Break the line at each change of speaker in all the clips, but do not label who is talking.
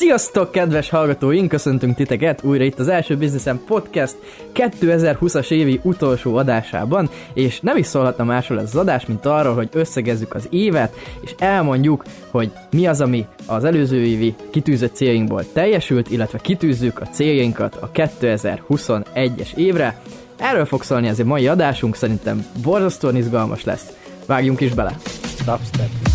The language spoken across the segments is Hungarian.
Sziasztok, kedves hallgatóink! Köszöntünk titeket újra itt az első Businessen Podcast 2020-as évi utolsó adásában, és nem is szólhatna másról ez az adás, mint arról, hogy összegezzük az évet, és elmondjuk, hogy mi az, ami az előző évi kitűzött céljainkból teljesült, illetve kitűzzük a céljainkat a 2021-es évre. Erről fog szólni ez a mai adásunk, szerintem borzasztóan izgalmas lesz. Vágjunk is bele!
Dubstep.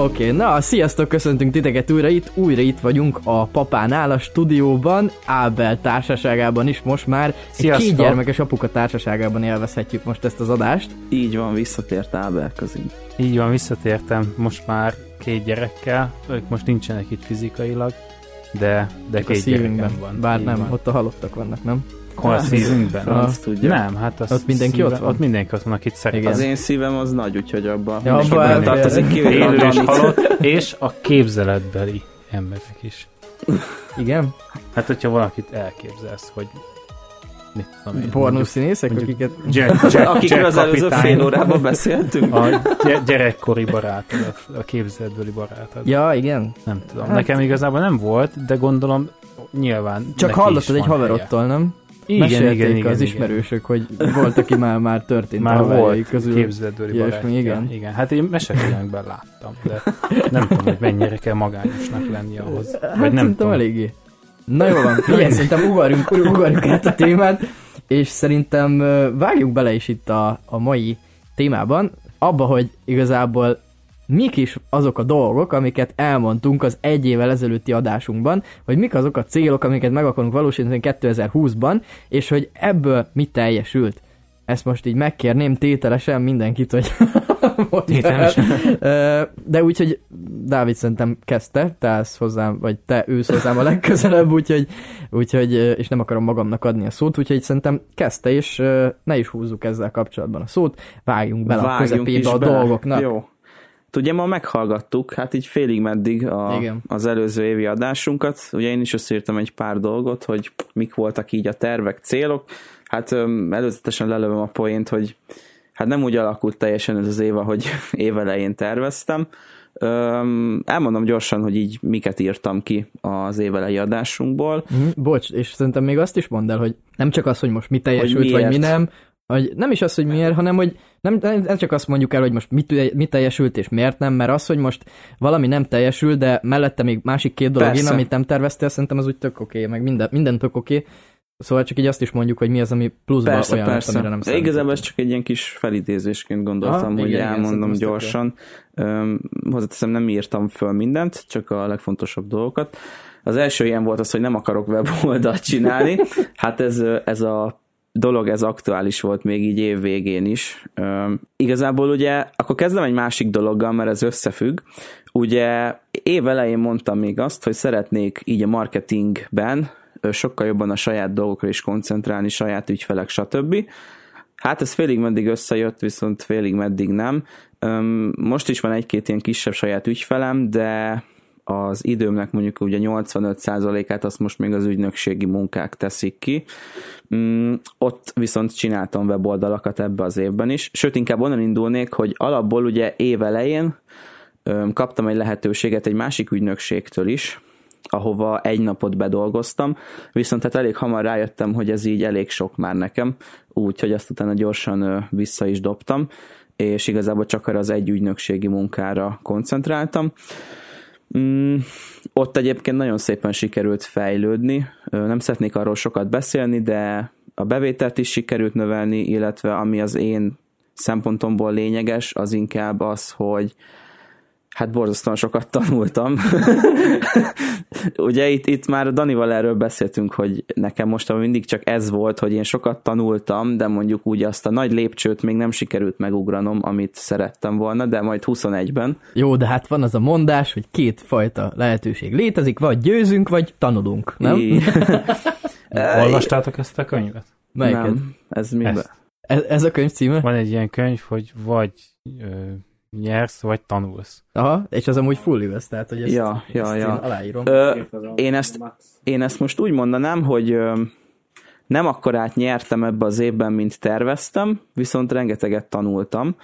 Oké, okay, na, sziasztok, köszöntünk titeket újra itt, újra itt vagyunk a papánál, a stúdióban, Ábel társaságában is most már,
Sziasztok.
két gyermekes apuka társaságában élvezhetjük most ezt az adást.
Így van, visszatért Ábel közünk.
Így van, visszatértem most már két gyerekkel, ők most nincsenek itt fizikailag, de, de
Csak a
két
szívünkben,
gyerekem van.
bár
Így
nem,
van.
ott a halottak vannak, nem?
Hol a szívünkben?
Azt tudja.
Nem, hát az
Ott mindenki ott van?
Ott mindenki ott van, akit szeret.
Az én szívem az nagy, úgyhogy abban
Ja, abba
abba tartozik a
Élő és halott, és a képzeletbeli emberek is.
Igen?
Hát, hogyha valakit elképzelsz, hogy mit tudom én,
Pornó színészek,
mondjuk-
akiket...
Jack, Jack,
Akikről az előző fél órában beszéltünk.
A gy- gyerekkori barátod, a- képzeletbeli barátod.
Ja, igen.
Nem tudom.
Hát-
Nekem igazából nem volt, de gondolom nyilván
Csak hallottad egy
van
haverottól, nem?
Igen,
Mesélték
igen, igen,
az
igen.
ismerősök, hogy volt, aki már, már történt
Már volt
közül.
képzeletbeli
ilyesmi, igen.
Igen. igen. Hát én mesefilmekben láttam, de nem tudom, hogy mennyire kell magányosnak lenni ahhoz.
Hát
Vagy nem tudom.
eléggé. Na jó van, figyelj, szerintem ugorjunk, ugorjunk át a témát, és szerintem vágjuk bele is itt a, a mai témában, abba, hogy igazából mik is azok a dolgok, amiket elmondtunk az egy évvel ezelőtti adásunkban, hogy mik azok a célok, amiket meg akarunk valósítani 2020-ban, és hogy ebből mi teljesült. Ezt most így megkérném tételesen mindenkit, hogy.
Tételesen.
De úgyhogy Dávid szerintem kezdte, te állsz hozzám, vagy te ősz hozzám a legközelebb, úgyhogy, úgyhogy, és nem akarom magamnak adni a szót, úgyhogy szerintem kezdte, és ne is húzzuk ezzel kapcsolatban a szót, vágjunk bele a
Vágjunk
közepébe
is
a
bele.
dolgoknak.
Jó. Ugye ma meghallgattuk, hát így félig meddig a,
Igen.
az előző évi adásunkat. Ugye én is összeírtam egy pár dolgot, hogy mik voltak így a tervek, célok. Hát öm, előzetesen lelövöm a poént, hogy hát nem úgy alakult teljesen ez az év, ahogy évelején terveztem. Öm, elmondom gyorsan, hogy így miket írtam ki az évelei adásunkból.
Mhm, Bocs, és szerintem még azt is mondd el, hogy nem csak az, hogy most mi teljesült,
Hogy
vagy mi nem, hogy nem is az, hogy miért, hanem hogy nem, nem csak azt mondjuk el, hogy most mi, tüje- mi teljesült és miért nem, mert az, hogy most valami nem teljesül, de mellette még másik két dolog
Persze.
én, amit nem terveztél, szerintem az úgy tök oké, meg minden, minden tök oké. Szóval csak így azt is mondjuk, hogy mi az, ami pluszban
Persze,
olyan
persze.
amire nem
De igazából ez csak egy ilyen kis felidézésként gondoltam,
Aha,
hogy
igen, igen,
elmondom
ez
gyorsan. Öm, hozzáteszem, nem írtam föl mindent, csak a legfontosabb dolgokat. Az első ilyen volt az, hogy nem akarok weboldalt csinálni. Hát ez, ez a dolog, ez aktuális volt még így év végén is. Igazából ugye, akkor kezdem egy másik dologgal, mert ez összefügg. Ugye év elején mondtam még azt, hogy szeretnék így a marketingben sokkal jobban a saját dolgokra is koncentrálni, saját ügyfelek, stb. Hát ez félig meddig összejött, viszont félig meddig nem. Most is van egy-két ilyen kisebb saját ügyfelem, de az időmnek mondjuk ugye 85%-át azt most még az ügynökségi munkák teszik ki. Mm, Ott viszont csináltam weboldalakat ebbe az évben is. Sőt, inkább onnan indulnék, hogy alapból ugye év elején öm, kaptam egy lehetőséget egy másik ügynökségtől is, ahova egy napot bedolgoztam, viszont hát elég hamar rájöttem, hogy ez így elég sok már nekem, úgyhogy azt utána gyorsan vissza is dobtam, és igazából csak arra az egy ügynökségi munkára koncentráltam. Mm, ott egyébként nagyon szépen sikerült fejlődni, nem szeretnék arról sokat beszélni, de a bevételt is sikerült növelni, illetve ami az én szempontomból lényeges, az inkább az, hogy hát borzasztóan sokat tanultam. Ugye itt, itt már Danival erről beszéltünk, hogy nekem most mindig csak ez volt, hogy én sokat tanultam, de mondjuk úgy azt a nagy lépcsőt még nem sikerült megugranom, amit szerettem volna, de majd 21-ben.
Jó, de hát van az a mondás, hogy két fajta lehetőség létezik, vagy győzünk, vagy tanulunk, nem?
I-
Olvastátok ezt a könyvet?
Melyiket?
nem, ez mi?
Ez, ez a könyv címe?
Van egy ilyen könyv, hogy vagy ö, nyersz, vagy tanulsz.
Aha, és az amúgy full üvesz, tehát hogy ezt,
Ja, ja,
ezt
ja.
én aláírom.
Ö, én ezt, én ezt most úgy mondanám, hogy ö, nem akkorát nyertem ebbe az évben, mint terveztem, viszont rengeteget tanultam.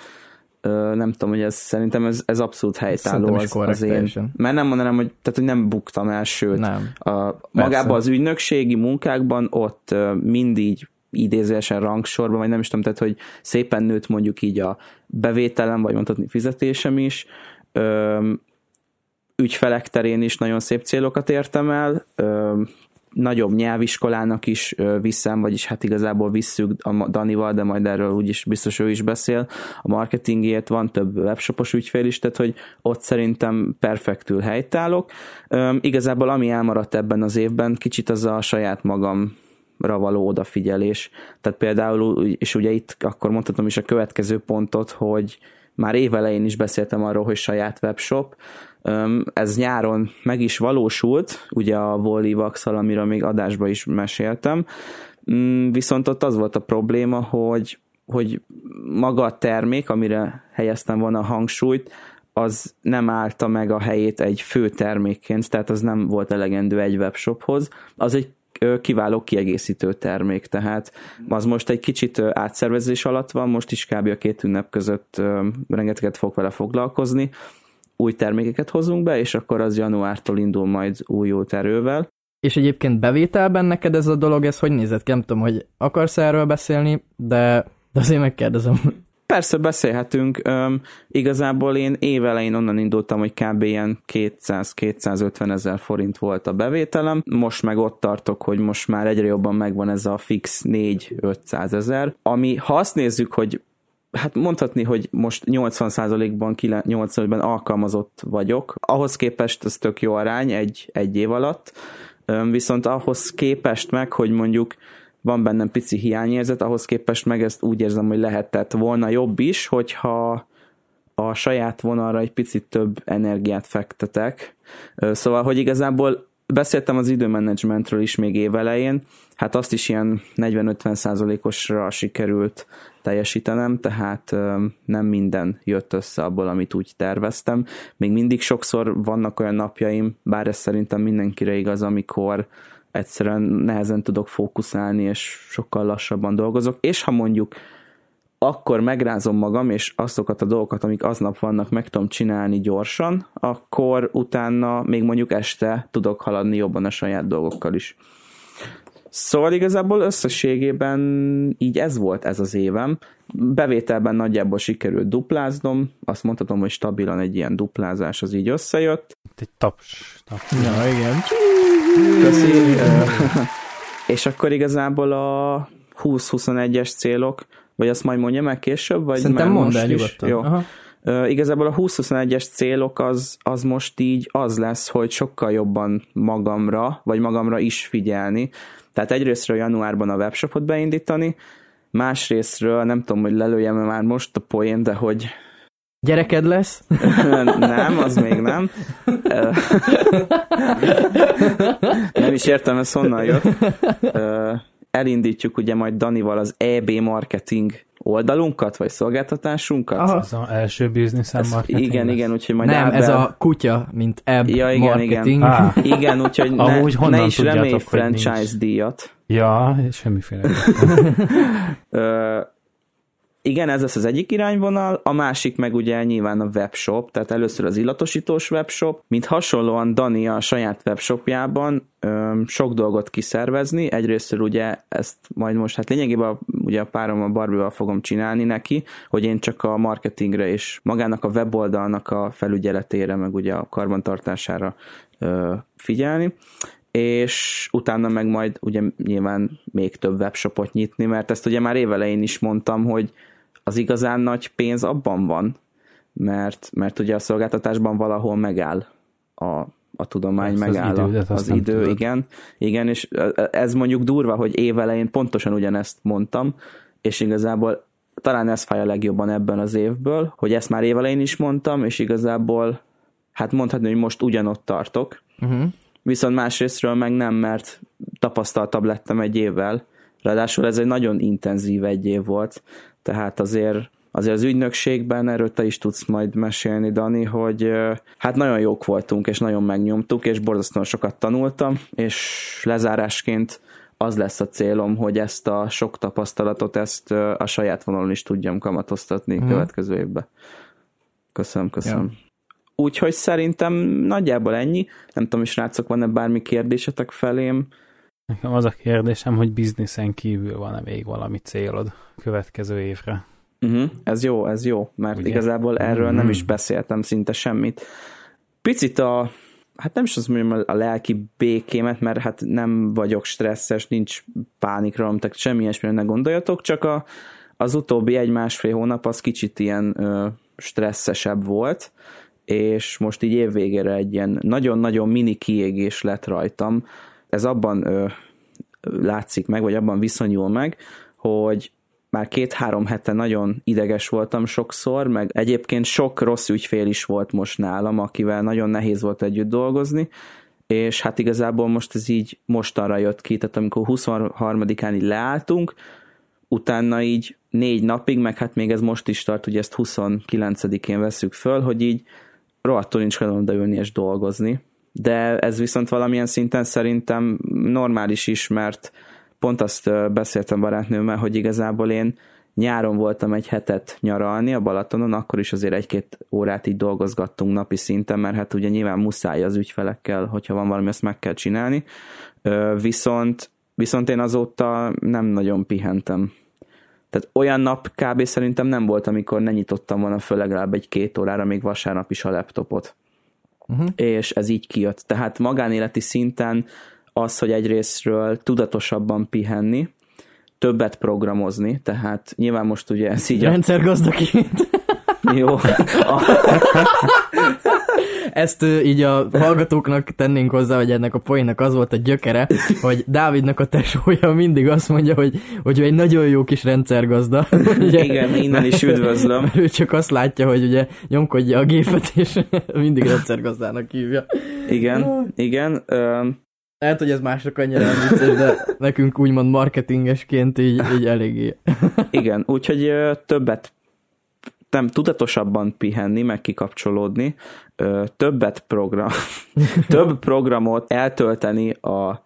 Ö, nem tudom, hogy ez szerintem ez, ez abszolút helytálló az, az én.
teljesen.
Mert nem mondanám, hogy, tehát, hogy nem buktam el, sőt,
Nem.
a, magában az ügynökségi munkákban ott ö, mindig idézőesen rangsorban, vagy nem is tudom, tehát, hogy szépen nőtt mondjuk így a bevételem, vagy mondhatni fizetésem is. Ö, ügyfelek terén is nagyon szép célokat értem el, ö, nagyobb nyelviskolának is viszem, vagyis hát igazából visszük a Danival, de majd erről úgyis biztos ő is beszél. A marketingért van több webshopos ügyfél is, tehát hogy ott szerintem perfektül helytállok. Ö, igazából ami elmaradt ebben az évben, kicsit az a saját magam való odafigyelés. Tehát például, és ugye itt akkor mondhatom is a következő pontot, hogy már évelején is beszéltem arról, hogy saját webshop. Ez nyáron meg is valósult, ugye a Volivax-al, amiről még adásba is meséltem, Mm, viszont ott az volt a probléma, hogy, hogy maga a termék, amire helyeztem volna a hangsúlyt, az nem állta meg a helyét egy fő termékként, tehát az nem volt elegendő egy webshophoz. Az egy kiváló kiegészítő termék, tehát az most egy kicsit átszervezés alatt van, most is kb. a két ünnep között rengeteget fog vele foglalkozni, új termékeket hozunk be, és akkor az januártól indul majd újult erővel.
És egyébként bevételben neked ez a dolog, ez hogy nézett? Nem tudom, hogy akarsz erről beszélni, de, de azért megkérdezem.
Persze beszélhetünk, Üm, igazából én évelején onnan indultam, hogy kb. ilyen 200-250 ezer forint volt a bevételem, most meg ott tartok, hogy most már egyre jobban megvan ez a fix 4-500 ezer, ami ha azt nézzük, hogy hát mondhatni, hogy most 80%-ban, 80-ban alkalmazott vagyok. Ahhoz képest ez tök jó arány egy, egy év alatt, viszont ahhoz képest meg, hogy mondjuk van bennem pici hiányérzet, ahhoz képest meg ezt úgy érzem, hogy lehetett volna jobb is, hogyha a saját vonalra egy picit több energiát fektetek. Szóval, hogy igazából beszéltem az időmenedzsmentről is még évelején, hát azt is ilyen 40-50 százalékosra sikerült teljesítenem, tehát nem minden jött össze abból, amit úgy terveztem. Még mindig sokszor vannak olyan napjaim, bár ez szerintem mindenkire igaz, amikor egyszerűen nehezen tudok fókuszálni, és sokkal lassabban dolgozok, és ha mondjuk akkor megrázom magam, és azokat a dolgokat, amik aznap vannak, meg tudom csinálni gyorsan, akkor utána még mondjuk este tudok haladni jobban a saját dolgokkal is. Szóval igazából összességében így ez volt ez az évem. Bevételben nagyjából sikerült dupláznom, azt mondhatom, hogy stabilan egy ilyen duplázás az így összejött.
Itt egy taps. taps.
Ja, igen.
Köszi. És akkor igazából a 20-21-es célok, vagy azt majd mondja meg később? Vagy
Szerintem
már
mondd
most
el
is?
nyugodtan.
Jó.
Aha.
Igazából a 20-21-es célok az, az most így az lesz, hogy sokkal jobban magamra, vagy magamra is figyelni. Tehát egyrésztről januárban a webshopot beindítani, másrésztről nem tudom, hogy lelőjem-e már most a poén, de hogy
Gyereked lesz?
nem, az még nem. Nem is értem, ez honnan jött. Elindítjuk ugye majd Danival az EB marketing oldalunkat, vagy szolgáltatásunkat.
Aha.
Az az első business
Ez,
marketing
igen,
lesz.
igen, úgyhogy majd
Nem,
Ábel...
ez a kutya, mint ebb
Ja, igen,
marketing.
igen.
Á.
Igen, úgyhogy ne,
honnan
ne is remélj franchise
nincs?
díjat.
Ja, semmiféle.
Igen, ez lesz az egyik irányvonal, a másik meg ugye nyilván a webshop, tehát először az illatosítós webshop, mint hasonlóan Dani a saját webshopjában ö, sok dolgot kiszervezni, egyrésztről ugye ezt majd most, hát lényegében ugye a párom a Barbival fogom csinálni neki, hogy én csak a marketingre és magának a weboldalnak a felügyeletére, meg ugye a karbantartására ö, figyelni. És utána meg majd ugye nyilván még több webshopot nyitni, mert ezt ugye már évelején is mondtam, hogy az igazán nagy pénz abban van, mert, mert ugye a szolgáltatásban valahol megáll a, a tudomány,
az
megáll
idődet
az,
azt
az idő,
tudod.
igen, igen, és ez mondjuk durva, hogy évelején pontosan ugyanezt mondtam, és igazából talán ez fáj a legjobban ebben az évből, hogy ezt már évelején is mondtam, és igazából hát mondhatni, hogy most ugyanott tartok,
Uh-huh.
viszont másrésztről meg nem, mert tapasztaltabb lettem egy évvel, ráadásul ez egy nagyon intenzív egy év volt, tehát azért azért az ügynökségben, erről te is tudsz majd mesélni, Dani, hogy hát nagyon jók voltunk, és nagyon megnyomtuk, és borzasztóan sokat tanultam, és lezárásként az lesz a célom, hogy ezt a sok tapasztalatot, ezt a saját vonalon is tudjam kamatoztatni
Mhm.
következő évben. Köszönöm, köszönöm. Úgyhogy szerintem nagyjából ennyi. Nem tudom, is srácok, van-e bármi kérdésetek felém?
Nekem az a kérdésem, hogy bizniszen kívül van-e még valami célod a következő évre?
Uh-huh. Ez jó, ez jó, mert
Ugye?
Igazából erről nem
Mhm.
is beszéltem szinte semmit. Picit a, hát nem is azt mondjam a lelki békémet, mert hát nem vagyok stresszes, nincs pánikra, tehát semmi ilyesmire ne gondoljatok, csak a, az utóbbi egy-másfél hónap az kicsit ilyen ö, stresszesebb volt, és most így évvégére egy ilyen nagyon-nagyon mini kiégés lett rajtam. Ez abban ö, látszik meg, vagy abban viszonyul meg, hogy már két-három hete nagyon ideges voltam sokszor, meg egyébként sok rossz ügyfél is volt most nálam, akivel nagyon nehéz volt együtt dolgozni, és hát igazából most ez így mostanra jött ki, tehát amikor 23-án így leálltunk, utána így négy napig, meg hát még ez most is tart, hogy ezt 29-én veszük föl, hogy így rohadtul nincs kedvem odaülni és dolgozni. De ez viszont valamilyen szinten szerintem normális is, mert pont azt beszéltem barátnőmmel, hogy igazából én nyáron voltam egy hetet nyaralni a Balatonon, akkor is azért egy-két órát így dolgozgattunk napi szinten, mert hát ugye nyilván muszáj az ügyfelekkel, hogyha van valami, azt meg kell csinálni. Viszont, viszont én azóta nem nagyon pihentem. Tehát olyan nap kb. szerintem nem volt, amikor ne nyitottam volna föl legalább egy-két órára, még vasárnap is a laptopot.
Uh-huh.
És ez így kijött. Tehát magánéleti szinten az, hogy egyrésztről tudatosabban pihenni, többet programozni, tehát nyilván most ugye ez így a...
Rendszergazdaként.
Jó. A,
Ezt így a hallgatóknak tennénk hozzá, hogy ennek a poénnak az volt a gyökere, hogy Dávidnak a tesója mindig azt mondja, hogy, hogy ő egy nagyon jó kis rendszergazda. Ugye,
igen, innen is üdvözlöm.
Mert ő csak azt látja, hogy ugye nyomkodja a gépet, és mindig rendszergazdának hívja.
Igen, igen. Ö,
Lehet, hogy ez mások annyira nem vicces, de nekünk úgymond marketingesként így, így eléggé.
Igen, úgyhogy többet nem tudatosabban pihenni, meg kikapcsolódni, többet program, több programot eltölteni a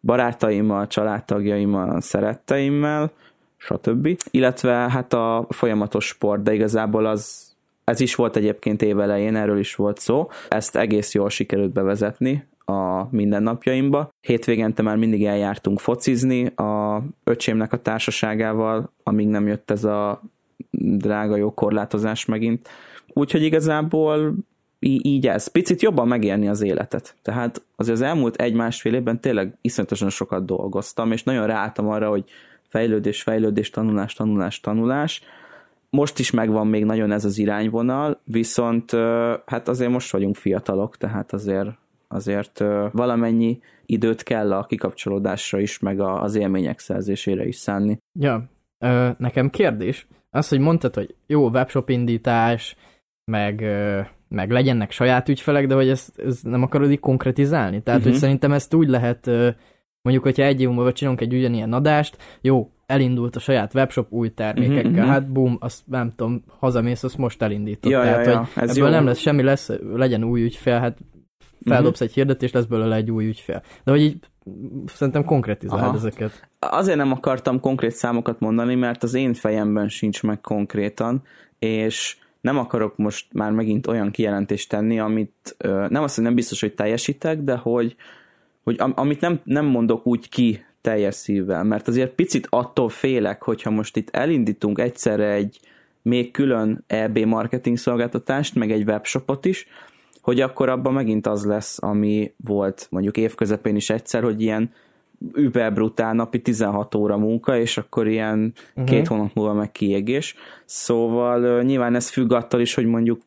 barátaimmal, családtagjaimmal, szeretteimmel, stb. Illetve hát a folyamatos sport, de igazából az, ez is volt egyébként évelején, erről is volt szó. Ezt egész jól sikerült bevezetni a mindennapjaimba. Hétvégente már mindig eljártunk focizni a öcsémnek a társaságával, amíg nem jött ez a drága jó korlátozás megint. Úgyhogy igazából í- így ez. Picit jobban megélni az életet. Tehát azért az elmúlt egy-másfél évben tényleg iszonyatosan sokat dolgoztam, és nagyon ráálltam arra, hogy fejlődés, fejlődés, tanulás, tanulás, tanulás. Most is megvan még nagyon ez az irányvonal, viszont hát azért most vagyunk fiatalok, tehát azért azért valamennyi időt kell a kikapcsolódásra is, meg az élmények szerzésére is szánni.
Ja, nekem kérdés. Az, hogy mondtad, hogy jó webshop indítás, meg, meg legyenek saját ügyfelek, de hogy ezt, ezt nem akarod így konkretizálni? Tehát, uh-huh. hogy
Mhm.
szerintem ezt úgy lehet, mondjuk, hogyha egy év múlva csinálunk egy ugyanilyen adást, jó, elindult a saját webshop új termékekkel,
mhm.
hát bum, azt nem tudom, hazamész, azt most elindítod.
Ja, ja,
Tehát,
ja,
hogy
ez
ebből
jó.
nem lesz semmi, lesz, legyen új ügyfél, hát feldobsz egy hirdetést, lesz belőle egy új ügyfél. De hogy így szerintem konkretizáld
Aha.
ezeket.
Azért nem akartam konkrét számokat mondani, mert az én fejemben sincs meg konkrétan, és nem akarok most már megint olyan kijelentést tenni, amit nem azt, hogy nem biztos, hogy teljesítek, de hogy, hogy am, amit nem, nem mondok úgy ki teljes szívvel, mert azért picit attól félek, hogyha most itt elindítunk egyszerre egy még külön EB marketing szolgáltatást, meg egy webshopot is, hogy akkor abban megint az lesz, ami volt mondjuk évközepén is egyszer, hogy ilyen über brutál napi 16 óra munka, és akkor ilyen uh-huh. két hónap múlva meg kiégés. Szóval uh, nyilván ez függ attól is, hogy mondjuk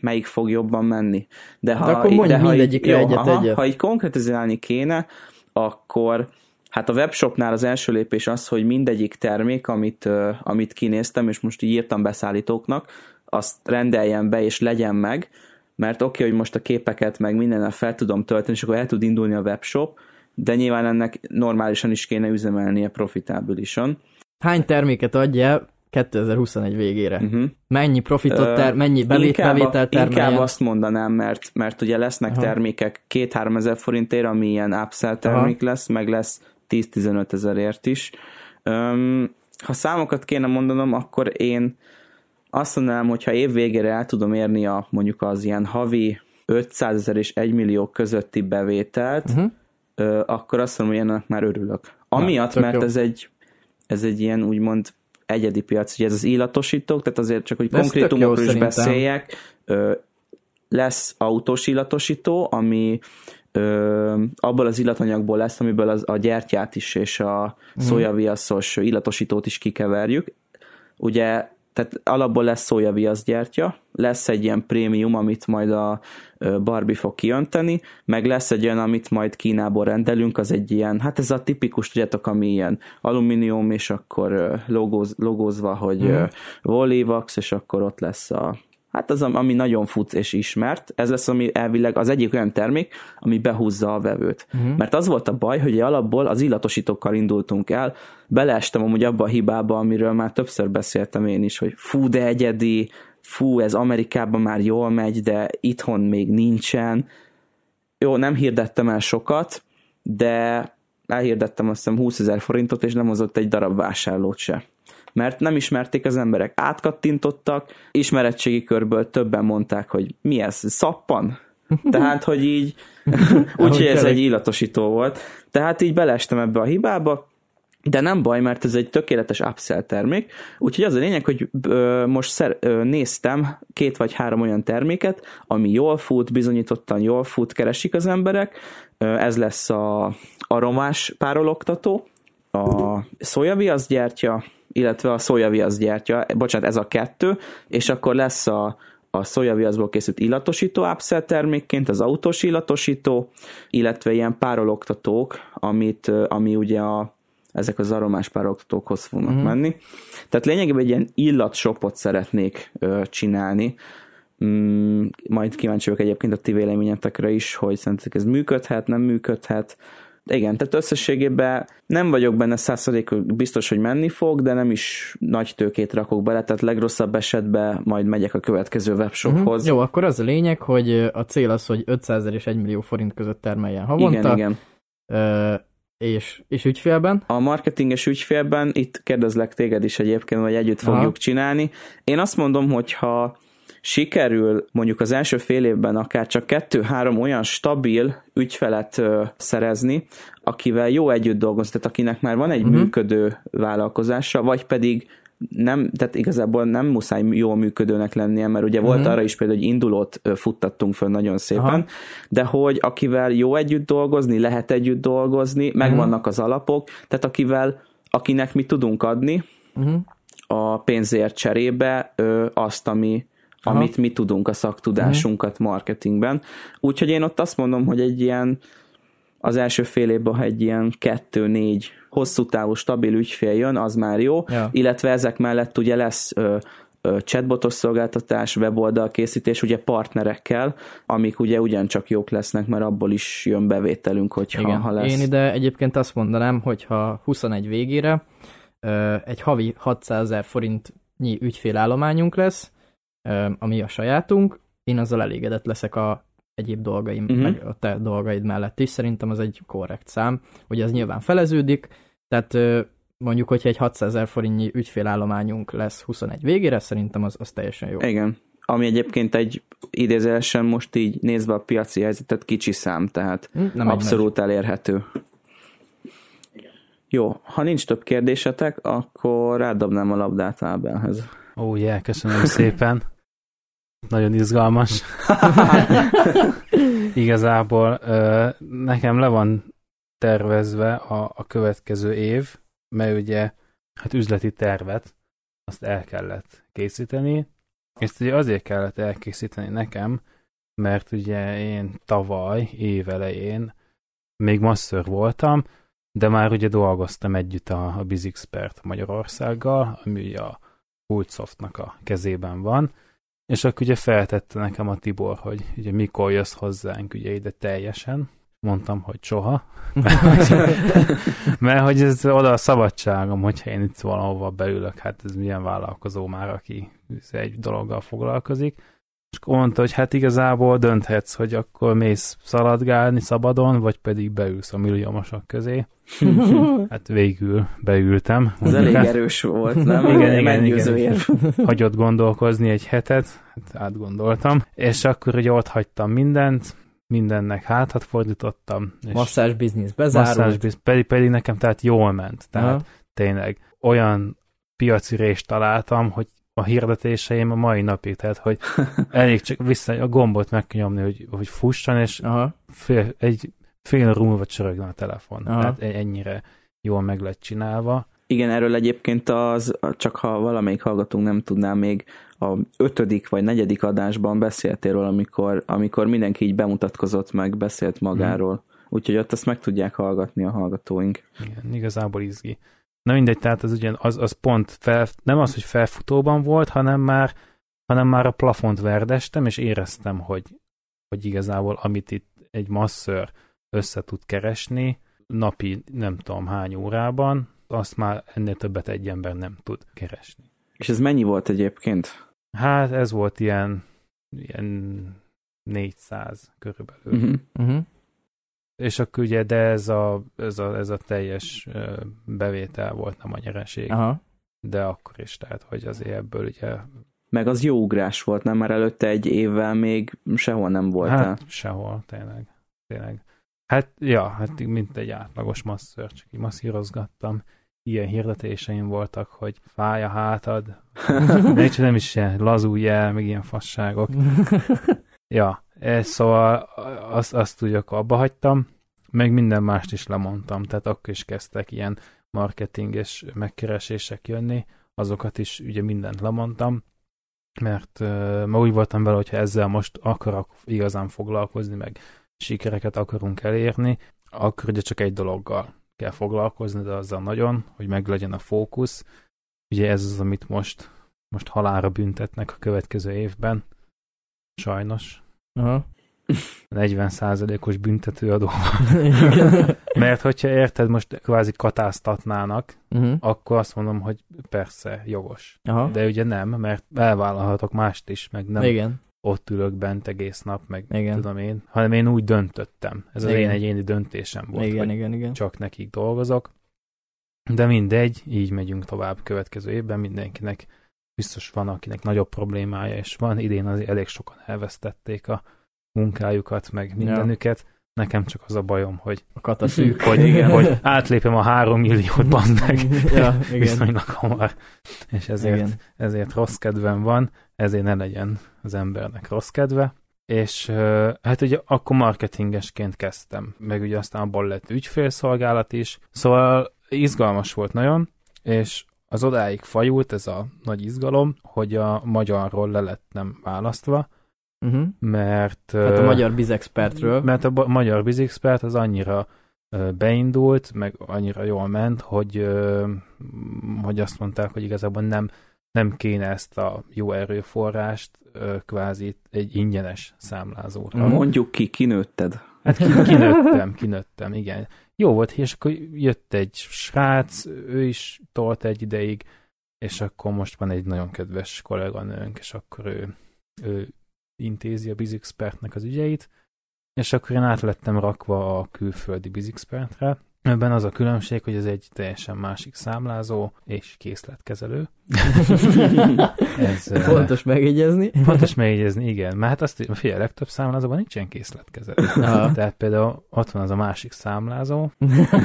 melyik fog jobban menni.
De, ha, de akkor mondjuk mindegyikre jó, egyet, aha, egyet.
Ha így konkretizálni kéne, akkor Hát a webshopnál az első lépés az, hogy mindegyik termék, amit, uh, amit kinéztem, és most így írtam beszállítóknak, azt rendeljen be és legyen meg, mert oké, okay, hogy most a képeket meg mindennel fel tudom tölteni, és akkor el tud indulni a webshop, de nyilván ennek normálisan is kéne üzemelnie profitábilisan.
Hány terméket adja 2021 végére? Uh-huh. Mennyi profitot, ter, mennyi bevét, inkább, bevétel termeljen?
Inkább azt mondanám, mert, mert ugye lesznek Aha. termékek 2-3 ezer forintért, ami ilyen upsell termék Aha. lesz, meg lesz 10-15 ezerért is. Um, ha számokat kéne mondanom, akkor én azt mondanám, hogy ha év végére el tudom érni a mondjuk az ilyen havi 500 ezer és 1 millió közötti bevételt, uh-huh. ö, akkor azt mondom, hogy ennek már örülök. Amiatt, Na, mert ez egy, ez egy ilyen úgymond egyedi piac, ugye ez az illatosítók, tehát azért csak, hogy konkrétumokról is beszéljek, ö, lesz autós illatosító, ami ö, abból az illatanyagból lesz, amiből az, a gyertyát is és a mm. szójaviaszos illatosítót is kikeverjük. Ugye tehát alapból lesz szójaviasz gyertya, lesz egy ilyen prémium, amit majd a Barbie fog kiönteni, meg lesz egy olyan, amit majd Kínából rendelünk, az egy ilyen, hát ez a tipikus, tudjátok, ami ilyen alumínium, és akkor logóz, logózva, hogy mm. Volivax, és akkor ott lesz a Hát az, ami nagyon fut és ismert, ez lesz ami elvileg az egyik olyan termék, ami behúzza a vevőt. Uh-huh. Mert az volt a baj, hogy alapból az illatosítókkal indultunk el, beleestem amúgy abba a hibába, amiről már többször beszéltem én is, hogy fú, de egyedi, fú, ez Amerikában már jól megy, de itthon még nincsen. Jó, nem hirdettem el sokat, de elhirdettem azt hiszem 20 ezer forintot, és nem hozott egy darab vásárlót se mert nem ismerték az emberek, átkattintottak, ismeretségi körből többen mondták, hogy mi ez, szappan? Tehát, hogy így, úgyhogy ez egy illatosító volt. Tehát így belestem ebbe a hibába, de nem baj, mert ez egy tökéletes upsell termék, úgyhogy az a lényeg, hogy ö, most szer, ö, néztem két vagy három olyan terméket, ami jól fut, bizonyítottan jól fut, keresik az emberek, ö, ez lesz a aromás párologtató, a szójaviasz gyertya, illetve a szójaviasz gyertya, bocsánat, ez a kettő, és akkor lesz a, a szójaviaszból készült illatosító upsell termékként, az autós illatosító, illetve ilyen párologtatók, amit, ami ugye a, ezek az aromás párologtatókhoz fognak uh-huh. menni. Tehát lényegében egy ilyen illatshopot szeretnék ö, csinálni, Mm, majd kíváncsi vagyok egyébként a ti véleményetekre is, hogy szerintetek ez működhet, nem működhet, igen, tehát összességében nem vagyok benne százszerzékig biztos, hogy menni fog, de nem is nagy tőkét rakok bele, tehát legrosszabb esetben majd megyek a következő webshophoz.
Uh-huh. Jó, akkor az a lényeg, hogy a cél az, hogy 500 és 1 millió forint között termeljen havonta.
Igen, igen.
Ö, és, és ügyfélben?
A marketinges ügyfélben, itt kérdezlek téged is egyébként, hogy együtt fogjuk Aha. csinálni. Én azt mondom, hogy ha sikerül mondjuk az első fél évben akár csak kettő-három olyan stabil ügyfelet szerezni, akivel jó együtt dolgozni, tehát akinek már van egy uh-huh. működő vállalkozása, vagy pedig nem, tehát igazából nem muszáj jól működőnek lennie, mert ugye volt uh-huh. arra is például, hogy indulót futtattunk föl nagyon szépen, Aha. de hogy akivel jó együtt dolgozni, lehet együtt dolgozni, uh-huh. megvannak az alapok, tehát akivel, akinek mi tudunk adni uh-huh. a pénzért cserébe ö, azt, ami, Aha. amit mi tudunk a szaktudásunkat marketingben. Úgyhogy én ott azt mondom, hogy egy ilyen az első fél évben, ha egy ilyen kettő-négy hosszú távú stabil ügyfél jön, az már jó, ja. illetve ezek mellett ugye lesz ö, ö, chatbotos szolgáltatás, weboldal készítés, ugye partnerekkel, amik ugye ugyancsak jók lesznek, mert abból is jön bevételünk, hogyha Igen. ha lesz.
Én ide egyébként azt mondanám, hogyha 21 végére ö, egy havi 600 ezer forintnyi ügyfélállományunk lesz, ami a sajátunk, én azzal elégedett leszek a egyéb dolgaim, uh-huh. meg a te dolgaid mellett is, szerintem az egy korrekt szám, hogy ez nyilván feleződik, tehát mondjuk, hogyha egy 600 ezer forintnyi ügyfélállományunk lesz 21 végére, szerintem az, az teljesen jó.
Igen, ami egyébként egy idézősen most így nézve a piaci helyzetet kicsi szám, tehát hm, Nem abszolút elérhető. Jó, ha nincs több kérdésetek, akkor rádobnám a labdát Ábelhez.
Ó, oh, yeah, köszönöm szépen. Nagyon izgalmas. Igazából nekem le van tervezve a, a következő év, mert ugye hát üzleti tervet azt el kellett készíteni. Ezt ugye azért kellett elkészíteni nekem, mert ugye én tavaly, évelején még masször voltam, de már ugye dolgoztam együtt a, a BizXpert Magyarországgal, ami ugye a Pultsoftnak a kezében van, és akkor ugye feltette nekem a Tibor, hogy ugye mikor jössz hozzánk ugye ide teljesen. Mondtam, hogy soha. Mert hogy ez oda a szabadságom, hogyha én itt valahova beülök, hát ez milyen vállalkozó már, aki egy dologgal foglalkozik. És mondta, hogy hát igazából dönthetsz, hogy akkor mész szaladgálni szabadon, vagy pedig beülsz a milliómosok közé. hát végül beültem.
Ez elég erős volt, nem?
igen, igen, igen, igen. Hagyott gondolkozni egy hetet, hát átgondoltam, és akkor ugye ott hagytam mindent, mindennek hátat fordítottam. És
masszázs biznisz bezárult. Masszázs biznisz,
pedig, pedig nekem tehát jól ment. Tehát Aha. tényleg olyan piaci részt találtam, hogy a hirdetéseim a mai napig, tehát hogy elég csak vissza a gombot megnyomni, hogy, hogy fusson, és Aha. Fél, egy fél múlva csörögne a telefon. Aha. Tehát e- ennyire jól meg lett csinálva.
Igen, erről egyébként az, csak ha valamelyik hallgatónk nem tudná még, a ötödik vagy negyedik adásban beszéltél róla, amikor, amikor mindenki így bemutatkozott meg, beszélt magáról. Hmm. Úgyhogy ott azt meg tudják hallgatni a hallgatóink.
Igen, igazából izgi. Na mindegy, tehát az, ugyan, az, az pont fel, nem az, hogy felfutóban volt, hanem már, hanem már a plafont verdestem, és éreztem, hogy, hogy igazából amit itt egy masször össze tud keresni, napi nem tudom hány órában, azt már ennél többet egy ember nem tud keresni.
És ez mennyi volt egyébként?
Hát ez volt ilyen, ilyen 400 körülbelül. Uh-huh. Uh-huh. És akkor ugye, de ez a, ez a, ez a teljes bevétel volt, nem a nyereség. Aha. De akkor is, tehát, hogy azért ebből ugye...
Meg az jó ugrás volt, nem? Mert előtte egy évvel még sehol nem voltál.
Hát sehol, tényleg. Tényleg. Hát, ja, hát mint egy átlagos masször, csak így masszírozgattam. Ilyen hirdetéseim voltak, hogy fáj a hátad, még nem is ilyen lazulj el, meg ilyen fasságok. ja, szóval azt, azt úgy abba hagytam, meg minden mást is lemondtam, tehát akkor is kezdtek ilyen marketinges megkeresések jönni, azokat is ugye mindent lemondtam, mert uh, ma úgy voltam vele, hogyha ezzel most akarok igazán foglalkozni, meg sikereket akarunk elérni, akkor ugye csak egy dologgal kell foglalkozni, de azzal nagyon, hogy meg legyen a fókusz. Ugye ez az, amit most, most halára büntetnek a következő évben. Sajnos. Aha. 40%-os büntetőadó Mert hogyha érted, most kvázi katáztatnának, uh-huh. akkor azt mondom, hogy persze, jogos. Aha. De ugye nem, mert elvállalhatok mást is, meg nem Igen. ott ülök bent egész nap, meg igen. tudom én, hanem én úgy döntöttem. Ez az igen. én egyéni döntésem volt, igen, hogy igen, igen. csak nekik dolgozok. De mindegy, így megyünk tovább következő évben, mindenkinek biztos van, akinek nagyobb problémája, és van, idén azért elég sokan elvesztették a munkájukat, meg mindenüket. Ja. Nekem csak az a bajom, hogy,
a kataszűk.
hogy, igen. hogy átlépem a három milliót, bazd meg, ja, igen. viszonylag hamar. És ezért, igen. ezért rossz kedvem van, ezért ne legyen az embernek rossz kedve. És hát ugye akkor marketingesként kezdtem, meg ugye aztán abból lett ügyfélszolgálat is, szóval izgalmas volt nagyon, és az odáig fajult ez a nagy izgalom, hogy a magyarról le lettem választva, uh-huh. mert...
Hát a magyar bizexpertről.
Mert a magyar bizexpert az annyira beindult, meg annyira jól ment, hogy, hogy azt mondták, hogy igazából nem, nem kéne ezt a jó erőforrást kvázi egy ingyenes számlázóra.
Mondjuk ki, kinőtted.
Hát kinőttem, kinőttem, igen. Jó volt, és akkor jött egy srác, ő is tolt egy ideig, és akkor most van egy nagyon kedves kolléganőnk, és akkor ő, ő intézi a BizXpertnek az ügyeit, és akkor én át lettem rakva a külföldi BizXpertre. Ebben az a különbség, hogy ez egy teljesen másik számlázó és készletkezelő.
ez, fontos megjegyezni.
Fontos megjegyezni, igen. Mert hát azt, figyelj, a legtöbb számlázóban nincsen készletkezelő. Aha. Tehát például ott van az a másik számlázó.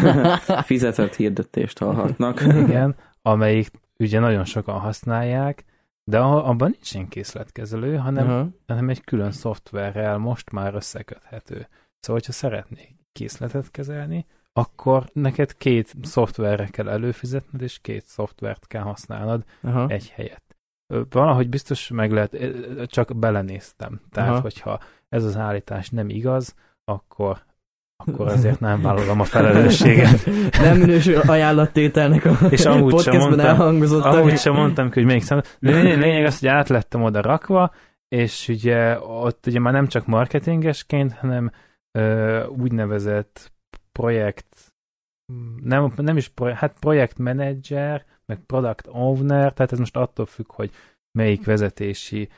Fizetett hirdetést hallhatnak.
igen, amelyik ugye nagyon sokan használják, de abban nincsen készletkezelő, hanem, uh-huh. hanem egy külön szoftverrel most már összeköthető. Szóval, hogyha szeretnék készletet kezelni, akkor neked két szoftverre kell előfizetned, és két szoftvert kell használnod
Aha.
egy helyet. Valahogy biztos meg lehet, csak belenéztem. Tehát,
Aha.
hogyha ez az állítás nem igaz, akkor akkor azért nem vállalom a felelősséget.
Nem minősül ajánlattételnek a
És amúgy sem
podcastban
mondtam-
elhangzottak.
Amúgy sem mondtam ki, hogy melyik szám. Lényeg, lényeg az, hogy át lettem oda rakva, és ugye ott ugye már nem csak marketingesként, hanem ö, úgynevezett projekt, nem, nem is projekt, hát projektmenedzser, meg product owner, tehát ez most attól függ, hogy melyik vezetési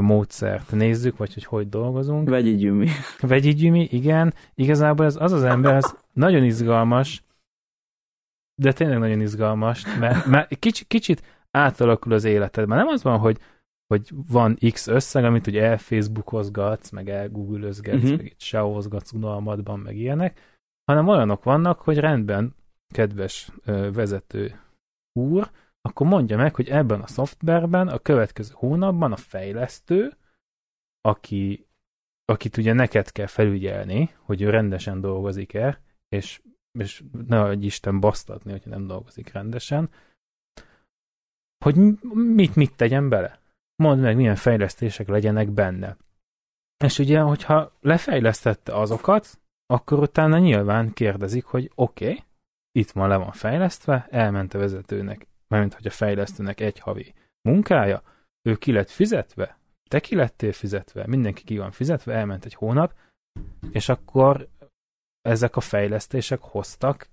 módszert nézzük, vagy hogy hogy dolgozunk.
Vegyi gyümi.
Vegyi gyümi, igen. Igazából ez az az ember, ez nagyon izgalmas, de tényleg nagyon izgalmas, mert, mert kicsit, kicsit átalakul az életed. Már nem az van, hogy, hogy van X összeg, amit ugye elfacebookozgatsz, meg elgoogleözgetsz,
Mhm.
uh-huh. meg itt seózgatsz unalmadban, meg ilyenek, hanem olyanok vannak, hogy rendben, kedves vezető úr, akkor mondja meg, hogy ebben a szoftverben a következő hónapban a fejlesztő, aki, akit ugye neked kell felügyelni, hogy ő rendesen dolgozik-e, és, és ne adj Isten basztatni, hogyha nem dolgozik rendesen, hogy mit, mit tegyen bele. Mondd meg, milyen fejlesztések legyenek benne. És ugye, hogyha lefejlesztette azokat, akkor utána nyilván kérdezik, hogy oké, okay, itt van, le van fejlesztve, elment a vezetőnek, mert hogy a fejlesztőnek egy havi munkája, ő ki lett fizetve, te ki lettél fizetve, mindenki ki van fizetve, elment egy hónap, és akkor ezek a fejlesztések hoztak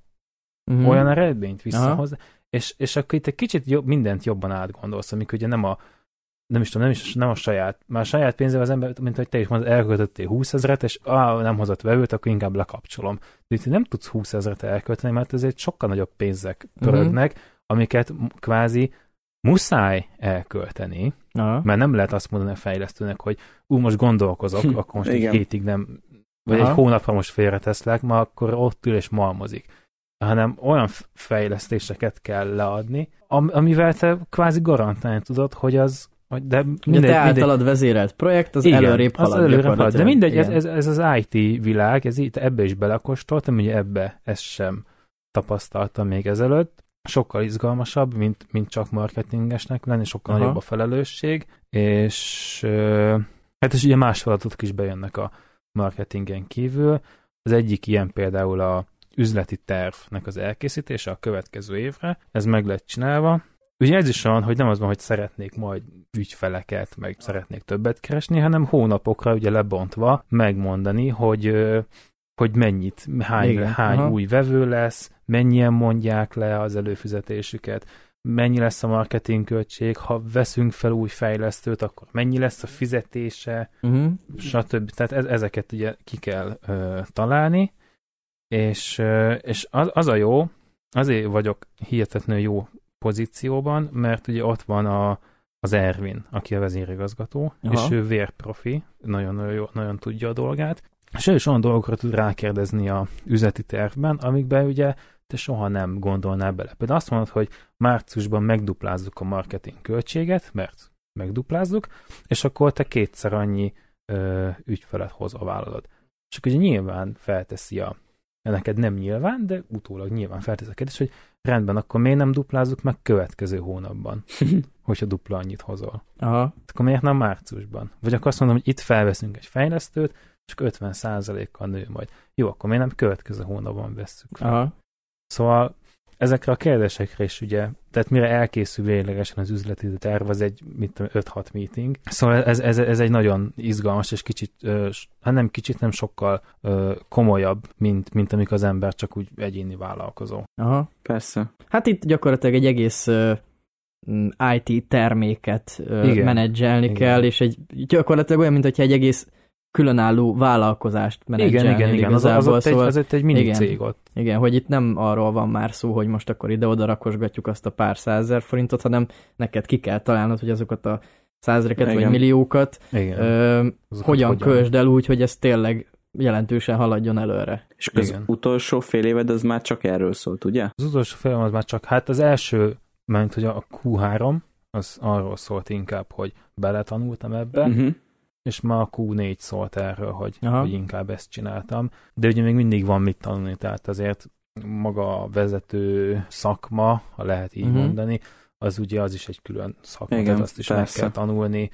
Mhm.
olyan eredményt
Aha.
visszahoz, és, és akkor itt egy kicsit jobb, mindent jobban átgondolsz, amikor ugye nem a nem is tudom, nem, is, nem a saját, már a saját pénzzel az ember, mint hogy te is mondod, elköltöttél 20 ezeret, és á, nem hozott vevőt, akkor inkább lekapcsolom. De itt nem tudsz 20 ezeret elkölteni, mert ezért sokkal nagyobb pénzek
Mhm.
pörögnek, amiket m- kvázi muszáj elkölteni,
Aha.
mert nem lehet azt mondani a fejlesztőnek, hogy ú, most gondolkozok,
Hm,
akkor most egy hétig nem, vagy
Aha.
egy hónapra most félreteszlek, ma akkor ott ül és malmozik. Hanem olyan fejlesztéseket kell leadni, am- amivel te kvázi garantálni tudod, hogy az, de mindegy,
te
mindegy,
általad vezérelt projekt, az
igen,
előrébb halad.
az előrébb halad. De mindegy, ez,
Igen.
ez, ez, az IT világ, ez itt ebbe is belekostoltam, ugye ebbe ezt sem tapasztaltam még ezelőtt. Sokkal izgalmasabb, mint, mint csak marketingesnek lenni, sokkal
Aha.
nagyobb a felelősség, és hát és ugye más feladatok is bejönnek a marketingen kívül. Az egyik ilyen például a üzleti tervnek az elkészítése a következő évre, ez meg lett csinálva. Ugye ez is van, hogy nem az van, hogy szeretnék majd ügyfeleket, meg szeretnék többet keresni, hanem hónapokra ugye lebontva megmondani, hogy hogy mennyit, hány,
Igen,
hány
aha.
új vevő lesz, mennyien mondják le az előfizetésüket, mennyi lesz a marketingköltség, ha veszünk fel új fejlesztőt, akkor mennyi lesz a fizetése,
Uh-huh.
stb. Tehát ez, ezeket ugye ki kell ö, találni, és, ö, és az, az a jó, azért vagyok hihetetlenül jó pozícióban, mert ugye ott van a, az Ervin, aki a vezérigazgató,
Aha.
és ő vérprofi, nagyon, jó, nagyon tudja a dolgát, és ő is olyan dolgokra tud rákérdezni a üzleti tervben, amikben ugye te soha nem gondolnál bele. Például azt mondod, hogy márciusban megduplázzuk a marketing költséget, mert megduplázzuk, és akkor te kétszer annyi ö, ügyfelet hoz a vállalat. Csak ugye nyilván felteszi a, neked nem nyilván, de utólag nyilván felteszi a kérdés, hogy rendben, akkor miért nem duplázzuk meg következő hónapban, hogyha dupla annyit hozol.
Aha.
Akkor miért nem márciusban? Vagy akkor azt mondom, hogy itt felveszünk egy fejlesztőt, akkor 50%-kal nő majd. Jó, akkor miért nem következő hónapban vesszük fel?
Aha.
Szóval ezekre a kérdésekre is ugye, tehát mire elkészül véglegesen az üzleti terv, az egy mit tudom, 5-6 meeting. Szóval ez, ez, ez egy nagyon izgalmas és kicsit, hát nem kicsit, nem sokkal komolyabb, mint, mint amikor az ember csak úgy egyéni vállalkozó.
Aha.
Persze.
Hát itt gyakorlatilag egy egész IT terméket
Igen.
menedzselni
Igen.
kell, és egy gyakorlatilag olyan, mint hogyha egy egész különálló vállalkozást menedzselni
igen, igen, igen. Az, az,
igazából,
ott egy,
szóval,
az ott egy mini
igen.
cég ott.
igen, hogy itt nem arról van már szó, hogy most akkor ide-oda rakosgatjuk azt a pár százezer forintot, hanem neked ki kell találnod, hogy azokat a százereket vagy
Igen.
milliókat
Igen.
ö,
Azokat
hogyan költsd el úgy, hogy ez tényleg jelentősen haladjon előre.
És az
Igen.
utolsó fél éved az már csak erről szólt, ugye?
Az utolsó film az már csak, hát az első, mert hogy a Q3, az arról szólt inkább, hogy beletanultam ebbe,
Uh-huh.
És ma a Q4 szólt erről, hogy,
Aha.
hogy inkább ezt csináltam. De ugye még mindig van mit tanulni, tehát azért maga a vezető szakma, ha lehet így
Mhm.
mondani, az ugye az is egy külön szakma,
Igen,
tehát azt is
persze.
meg kell tanulni.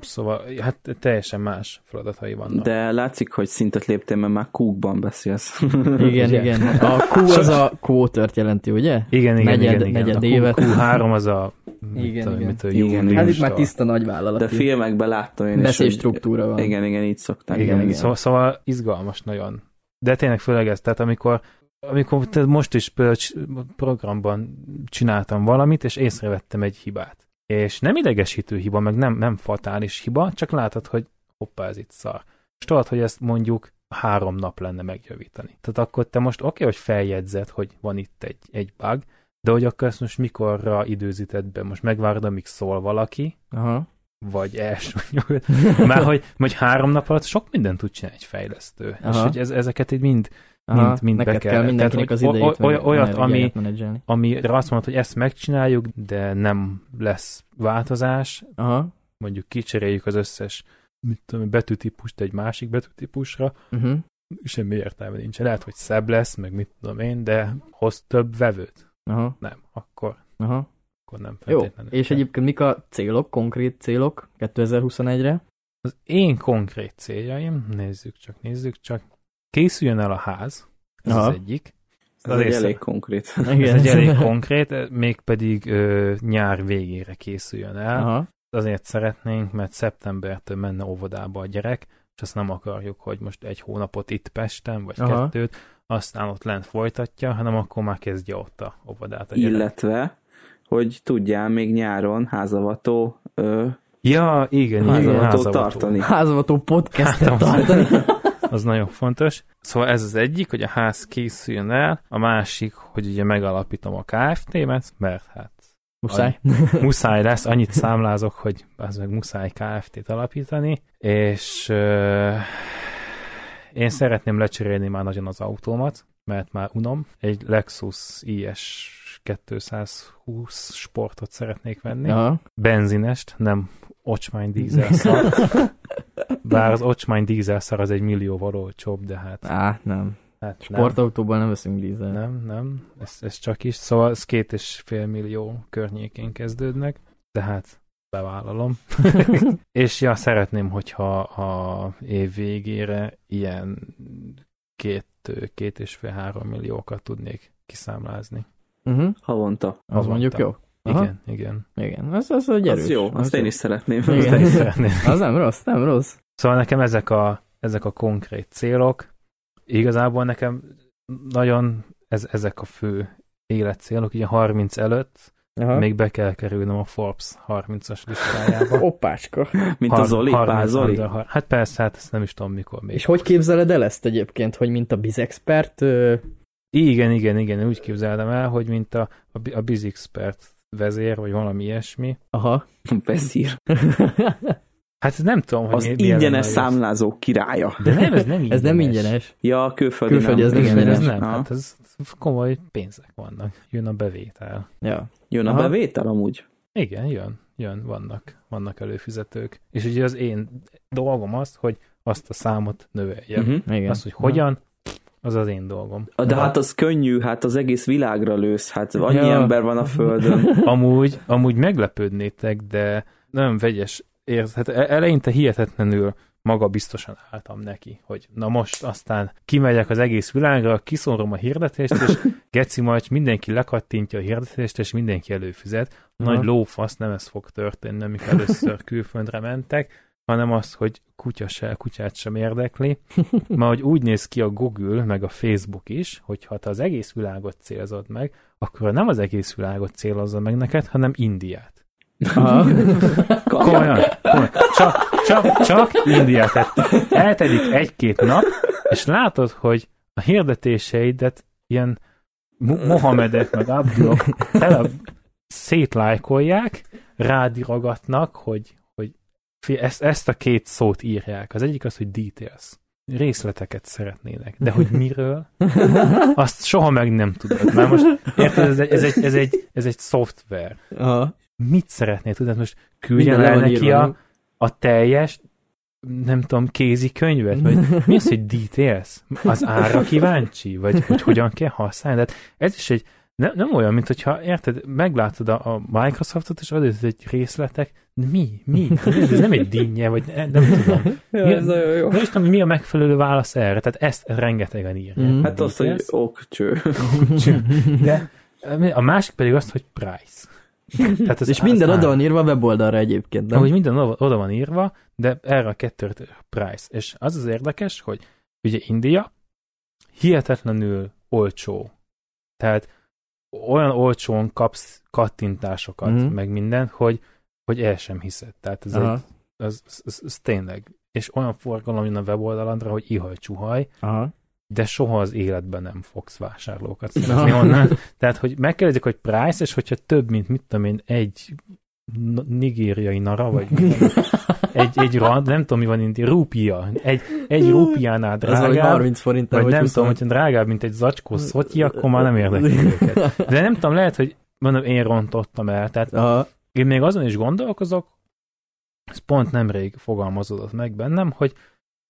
Szóval, hát teljesen más feladatai vannak.
De látszik, hogy szintet léptél, mert már kúkban beszélsz.
Igen,
Ugye?
igen. A Q az a quartert jelenti, ugye?
Igen, igen,
Negyed-
igen, igen.
negyed
a Q-
évet.
Q3 az a mit
Igen,
tudom,
igen.
mit
Igen.
Hát itt már
a-
tiszta nagyvállalat.
De filmekben láttam én is,
Beszély
hogy-
struktúra van.
Igen, igen, így szokták.
Igen,
Igen,
igen.
Szóval, szóval izgalmas nagyon. De tényleg főleg ez, tehát amikor, amikor te most is programban csináltam valamit, és észrevettem egy hibát. És nem idegesítő hiba, meg nem, nem fatális hiba, csak látod, hogy hoppá, ez itt szar. És tudod, hogy ezt mondjuk három nap lenne megjavítani. Tehát akkor te most oké, okay, hogy feljegyzed, hogy van itt egy, egy bug, de hogy akkor ezt most mikorra időzíted be? Most megvárod, amíg szól valaki,
Aha.
vagy első nyugat. Már hogy, hogy három nap alatt sok mindent tud csinálni egy fejlesztő.
Aha.
És hogy ez, ezeket így mind,
Aha.
mind, mind be kell.
kell mindenkinek az
Tehát, hogy
idejét,
oly-
meg
olyat, ami, amire azt mondod, hogy ezt megcsináljuk, de nem lesz változás,
Aha.
mondjuk kicseréljük az összes mit tudom, betűtípust egy másik betűtípusra,
Uh-huh.
semmi értelme nincs. Lehet, hogy szebb lesz, meg mit tudom én, de hoz több vevőt.
Aha.
Nem, akkor,
Aha.
akkor nem
Jó,
feltétlenül.
és
kell.
egyébként mik a célok, konkrét célok 2021-re?
Az én konkrét céljaim, nézzük csak, nézzük csak, készüljön el a ház, ez
Aha.
az egyik.
Ez
Az
egy elég konkrét.
Ez egy elég konkrét, mégpedig ö, nyár végére készüljön el.
Aha.
Azért szeretnénk, mert szeptembertől menne óvodába a gyerek, és azt nem akarjuk, hogy most egy hónapot itt Pesten, vagy
Aha.
kettőt, aztán ott lent folytatja, hanem akkor már kezdje ott a óvodát a gyerek.
Illetve, hogy tudjál még nyáron házavató ö,
Ja, igen, igen,
házavató
házavató.
tartani.
Házavató podcastet
Hát,
tartani.
Az nagyon fontos. Szóval ez az egyik, hogy a ház készüljön el, a másik, hogy ugye megalapítom a KFT-met, mert hát
Muszáj.
muszáj lesz, annyit számlázok, hogy az meg muszáj KFT-t alapítani, és én szeretném lecserélni már nagyon az autómat, mert már unom. Egy Lexus IS 220 sportot szeretnék venni.
Aha.
Benzinest, nem ocsmány dízel szar. Bár az ocsmány dízel szar az egy millióval olcsóbb, de hát,
Á, nem.
hát nem.
Sportautóból nem veszünk dízel.
Nem, nem, ez, ez csak is. Szóval ez két és fél millió környékén kezdődnek, de hát bevállalom. és ja, szeretném, hogyha a év végére ilyen két, két és fél három milliókat tudnék kiszámlázni.
Uh-huh.
Havonta.
Az
Havonta.
mondjuk jó. Aha.
Igen, igen.
Igen, az, az egy erős.
Az jó,
az
azt én is szeretném.
Igen.
Azt én is szeretném.
Az nem rossz, nem rossz.
Szóval nekem ezek a, ezek a konkrét célok, igazából nekem nagyon ez, ezek a fő életcélok, ugye 30 előtt
Aha.
még be kell kerülnöm a Forbes 30-as listájába.
Oppácska.
Mint a
Har-
Zoli,
30
Pál Zoli.
under Hát persze, hát ezt nem is tudom mikor még.
És hogy képzeled el ezt egyébként, hogy mint a bizexpert? Ö...
Igen, igen, igen, úgy képzelem el, hogy mint a, a, a BizExpert vezér, vagy valami ilyesmi.
Aha.
Vezír.
Hát nem tudom, hogy
Az ingyenes
az.
számlázó királya.
De nem, ez nem ingyenes.
Ez nem ingyenes.
Ja, külföldi,
Külföldi,
nem.
ez nem
Igen, ez
ingyenes.
nem.
Aha.
Hát ez komoly pénzek vannak. Jön a bevétel.
Ja.
Jön a
Aha.
bevétel amúgy.
Igen, jön, jön, vannak, vannak előfizetők. És ugye az én dolgom az, hogy azt a számot növeljem. Uh-huh.
Igen.
Az, hogy hogyan, az az én dolgom.
De hát az könnyű, hát az egész világra lősz, hát annyi
Ja.
ember van a földön.
Amúgy, amúgy meglepődnétek, de nagyon vegyes érz. Hát e- eleinte hihetetlenül maga biztosan álltam neki, hogy na most aztán kimegyek az egész világra, kiszorom a hirdetést, és geci majd mindenki lekattintja a hirdetést, és mindenki előfizet. Nagy
Aha.
lófasz, nem ez fog történni, amikor először külföldre mentek, hanem az, hogy kutya se, kutyát sem érdekli. Ma, hogy úgy néz ki a Google, meg a Facebook is, hogy ha te az egész világot célzod meg, akkor nem az egész világot célozza meg neked, hanem Indiát. Komolyan, komolyan. Csak, csak, csak Indiát. Tehát eltelik egy-két nap, és látod, hogy a hirdetéseidet ilyen Mo- Mohamedek, meg Abdulok tele szétlájkolják, rádirogatnak, hogy, hogy ezt, ezt a két szót írják. Az egyik az, hogy details. Részleteket szeretnének. De hogy miről? Azt soha meg nem tudod. Már most, érted, ez egy, ez egy, ez egy, ez egy szoftver.
Aha.
Mit szeretnél tudni? Hát Most
le
el neki
írva,
a, a teljes nem tudom, kézikönyvet, vagy mi az, hogy details? Az ára kíváncsi? Vagy hogy hogyan kell használni? Tehát ez is egy, nem, nem olyan, mint hogyha, érted, meglátod a, a Microsoftot, és adod egy részletek, de mi? Mi? Ez nem egy dinnye, vagy nem, nem tudom.
Ja, ez nagyon jó.
Nem is tudom, mi a megfelelő válasz erre, tehát ezt rengetegen írják.
Mhm.
Hát az, hogy okcső.
De a másik pedig azt, hogy price. Tehát az,
És minden oda van írva a weboldalra egyébként, nem?
hogy minden oda van írva, de erre a kettőre price. És az az érdekes, hogy ugye India hihetetlenül olcsó. Tehát olyan olcsón kapsz kattintásokat,
Mhm.
meg mindent, hogy, hogy el sem hiszed. Tehát ez,
Aha,
egy, az, az, az, az tényleg. És olyan forgalom jön a weboldalandra, hogy ihaj csuhaj,
aha.
De soha az életben nem fogsz vásárlókat szerezni onnan. Tehát, hogy megkérdezik, hogy price, és hogyha több, mint mit tudom én, egy nigériai nara, vagy egy, egy rand, nem tudom, mi van indi, rúpia. Egy, egy rúpiánál
Ez vagy
drágább,
30 forint,
vagy nem
20.
tudom, hogyha drágább, mint egy zacskó szotyi, akkor már nem érdekli őket. De nem tudom, lehet, hogy mondom, én rontottam el. Tehát
Aha,
én még azon is gondolkozok, ez pont nemrég fogalmazódott meg bennem, hogy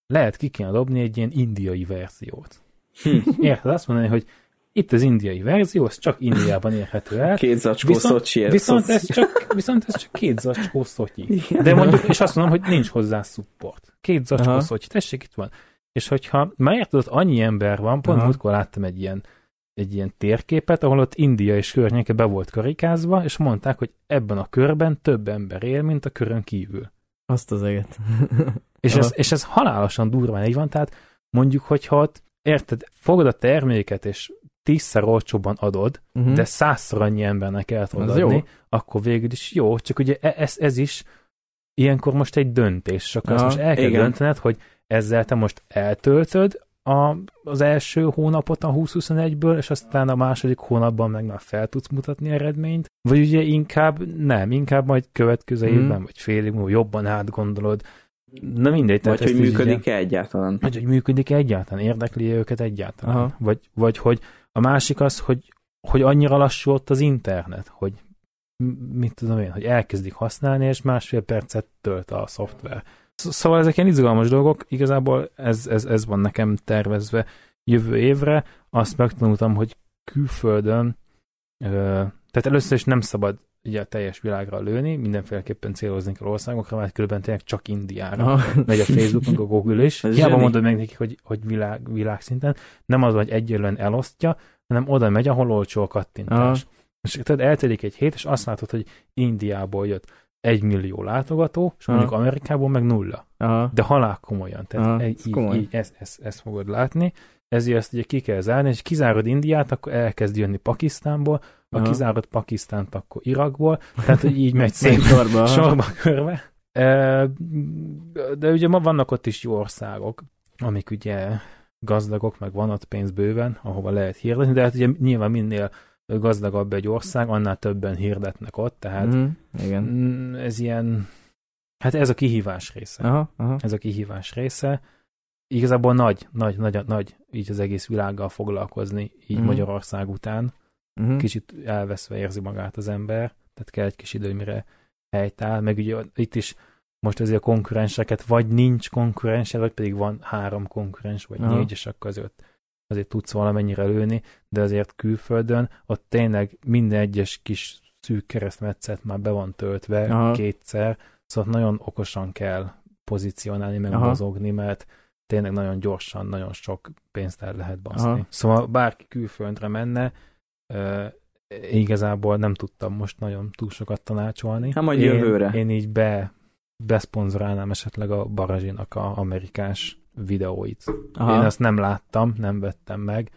lehet ki kéne dobni egy ilyen indiai verziót.
Hm.
Érted? Azt mondani, hogy itt az indiai verzió, ez csak Indiában érhető el,
Két zacskó
Viszont-
szocsiért.
viszont ez, csak, viszont ez csak két zacskó szotyi. De mondjuk, és azt mondom, hogy nincs hozzá support. Két zacskó
Aha.
szotyi, tessék, itt van. És hogyha már érted, ott annyi ember van, pont
Aha.
múltkor láttam egy ilyen, egy ilyen térképet, ahol ott India és környéke be volt karikázva, és mondták, hogy ebben a körben több ember él, mint a körön kívül.
Azt az eget.
És ez, és ez halálosan durván így van, tehát mondjuk, hogyha ott, érted, fogod a terméket, és tízszer olcsóban adod,
Mhm.
de százszor annyi embernek el tudod adni,
jó.
akkor végül is jó, csak ugye e- ez, ez is ilyenkor most egy döntés, és akkor
Aha,
most el kell
igen.
döntened, hogy ezzel te most eltöltöd a, az első hónapot a 2021-ből, és aztán a második hónapban meg már fel tudsz mutatni eredményt, vagy ugye inkább nem, inkább majd következő
Mhm.
évben, vagy fél év múlva jobban átgondolod. Na mindegy.
Vagy hogy működik-e egyáltalán.
vagy hogy működik egyáltalán, érdekli őket egyáltalán.
Aha.
Vagy, vagy hogy a másik az, hogy, hogy annyira lassú ott az internet, hogy mit tudom én, hogy elkezdik használni, és másfél percet tölt a szoftver. Sz- Szóval ezek ilyen izgalmas dolgok, igazából ez, ez, ez van nekem tervezve jövő évre. Azt megtanultam, hogy külföldön, tehát először is nem szabad ugye a teljes világra lőni, mindenféleképpen célozni kell országokra, mert különben tényleg csak Indiára
Aha.
megy a Facebook, meg a Google is. Hiába mondod meg nekik, hogy, hogy világ, világszinten, nem az, hogy egyelően elosztja, hanem oda megy, ahol olcsó a kattintás. És tehát eltelik egy hét, és azt látod, hogy Indiából jött egy millió látogató, és
Aha.
mondjuk Amerikából meg nulla.
Aha.
De halál komolyan. Tehát
Aha,
egy,
ez
így,
komoly.
így ezt, ezt, ezt fogod látni. Ezért ezt ugye ki kell zárni, és kizárod Indiát, akkor elkezd jönni Pakisztánból, ha
Aha.
kizárod Pakisztánt, akkor Irakból, tehát hogy így megy
Szép sorba. aha.
sorba körbe. E, De ugye ma vannak ott is jó országok, amik ugye gazdagok, meg van ott pénz bőven, ahova lehet hirdetni, de hát ugye nyilván minél gazdagabb egy ország, annál többen hirdetnek ott, tehát
Mhm. Igen.
mm, ez ilyen, hát ez a kihívás része.
Aha, aha.
Ez a kihívás része. Igazából nagy, nagy, nagy, nagy így az egész világgal foglalkozni, így
Mhm.
Magyarország után
Mhm.
kicsit elveszve érzi magát az ember, tehát kell egy kis idő, mire helytáll, meg ugye itt is most azért a konkurenseket, vagy nincs konkurensed, vagy pedig van három konkurens, vagy
Aha.
négy, és akkor azért, tudsz valamennyire lőni, de azért külföldön ott tényleg minden egyes kis szűk keresztmetszet már be van töltve
Aha.
kétszer, szóval nagyon okosan kell pozícionálni, meg
Aha.
mozogni, mert tényleg nagyon gyorsan, nagyon sok pénzt el lehet baszni.
Aha.
Szóval bárki külföldre menne, ö, igazából nem tudtam most nagyon túl sokat tanácsolni.
Hát majd
én,
jövőre.
Én így be, beszponzorálnám esetleg a Barazsinak a amerikás videóit.
Aha.
Én azt nem láttam, nem vettem meg,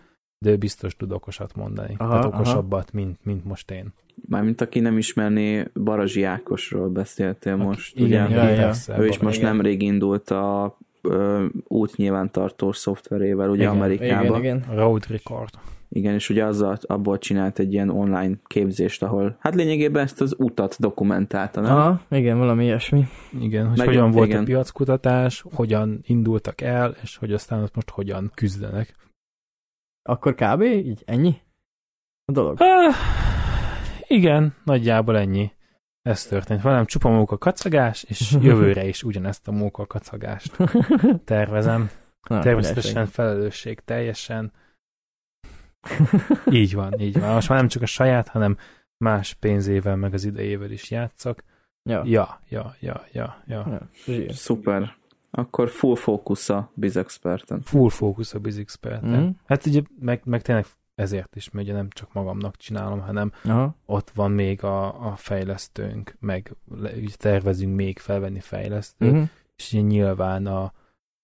de ő biztos tud okosat mondani.
Aha,
Tehát
aha.
okosabbat, mint, mint most én.
Mármint aki nem ismerné, Barazsi Ákosról beszéltél most,
Aki- igen,
ugye?
Ja.
persze,
Ő is most
igen.
nemrég indult a ö, útnyilvántartós szoftverével, ugye
Igen,
Amerikába.
Igen, igen.
Road Record.
Igen, és ugye azzal, abból csinált egy ilyen online képzést, ahol hát lényegében ezt az utat dokumentálta, nem?
Aha, igen, valami ilyesmi.
Igen, hogy
Meg-
hogyan volt
igen.
a piackutatás, hogyan indultak el, és hogy aztán ott most hogyan küzdenek.
Akkor kb. így ennyi? A dolog.
Ah, igen, nagyjából ennyi. ez történt velem. Csupa móka kacagás, és jövőre is ugyanezt a móka kacagást tervezem.
Na,
Természetesen felelősség teljesen. Így van, így van. Most már nem csak a saját, hanem más pénzével, meg az idejével is játszok.
Ja.
Ja, ja, ja, ja, ja.
Ja.
Szuper. Akkor full fókusz a BizExperten.
Full fókusz a BizXpert.
Mhm.
Mm. Hát ugye, meg, meg tényleg ezért is, mert ugye nem csak magamnak csinálom, hanem
Aha.
ott van még a, a fejlesztőnk, meg le, ugye tervezünk még felvenni fejlesztőt,
Mhm.
és ugye nyilván a,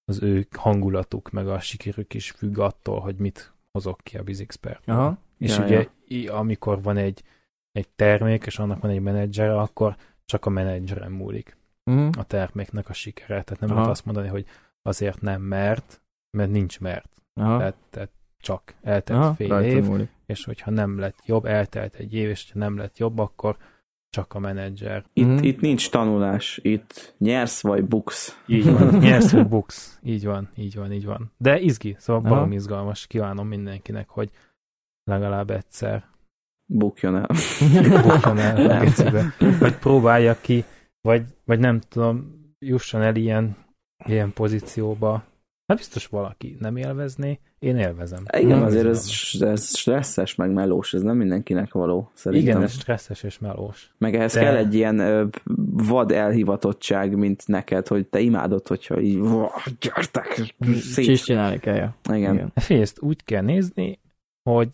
az ő hangulatuk, meg a sikerük is függ attól, hogy mit hozok ki a BizXpert.
Aha.
És
Ja,
ugye
ja.
amikor van egy, egy termék, és annak van egy menedzsere, akkor csak a menedzseren múlik
Mhm.
a terméknek a sikere. Tehát nem
Aha.
lehet azt mondani, hogy azért nem mert, mert nincs mert.
Aha.
Tehát, tehát csak eltelt
Aha.
fél év,
múlik.
és hogyha nem lett jobb, eltelt egy év, és ha nem lett jobb, akkor csak a menedzser.
Itt,
Mhm.
itt nincs tanulás, itt nyersz vagy buksz.
Így van, nyersz vagy buksz. Így van, így van, így van. De izgi, szóval
Aha.
barom izgalmas. Kívánom mindenkinek, hogy legalább egyszer
Bukjon el.
bukjon el. Vagy próbálja ki, vagy, vagy nem tudom, jusson el ilyen, ilyen pozícióba. Hát biztos valaki nem élvezné, én élvezem.
Igen,
Nem,
azért
ez
ez, stresszes, meg melós, ez nem mindenkinek való, szerintem.
Igen, ez stresszes és melós.
Meg ehhez
De-
kell egy ilyen ö, vad elhivatottság, mint neked, hogy te imádod, hogyha így, "Vah, gyertek,
Csis
szét.
csinálni kell, ja.
Igen.
Igen.
Hát figyelj, ezt úgy kell nézni, hogy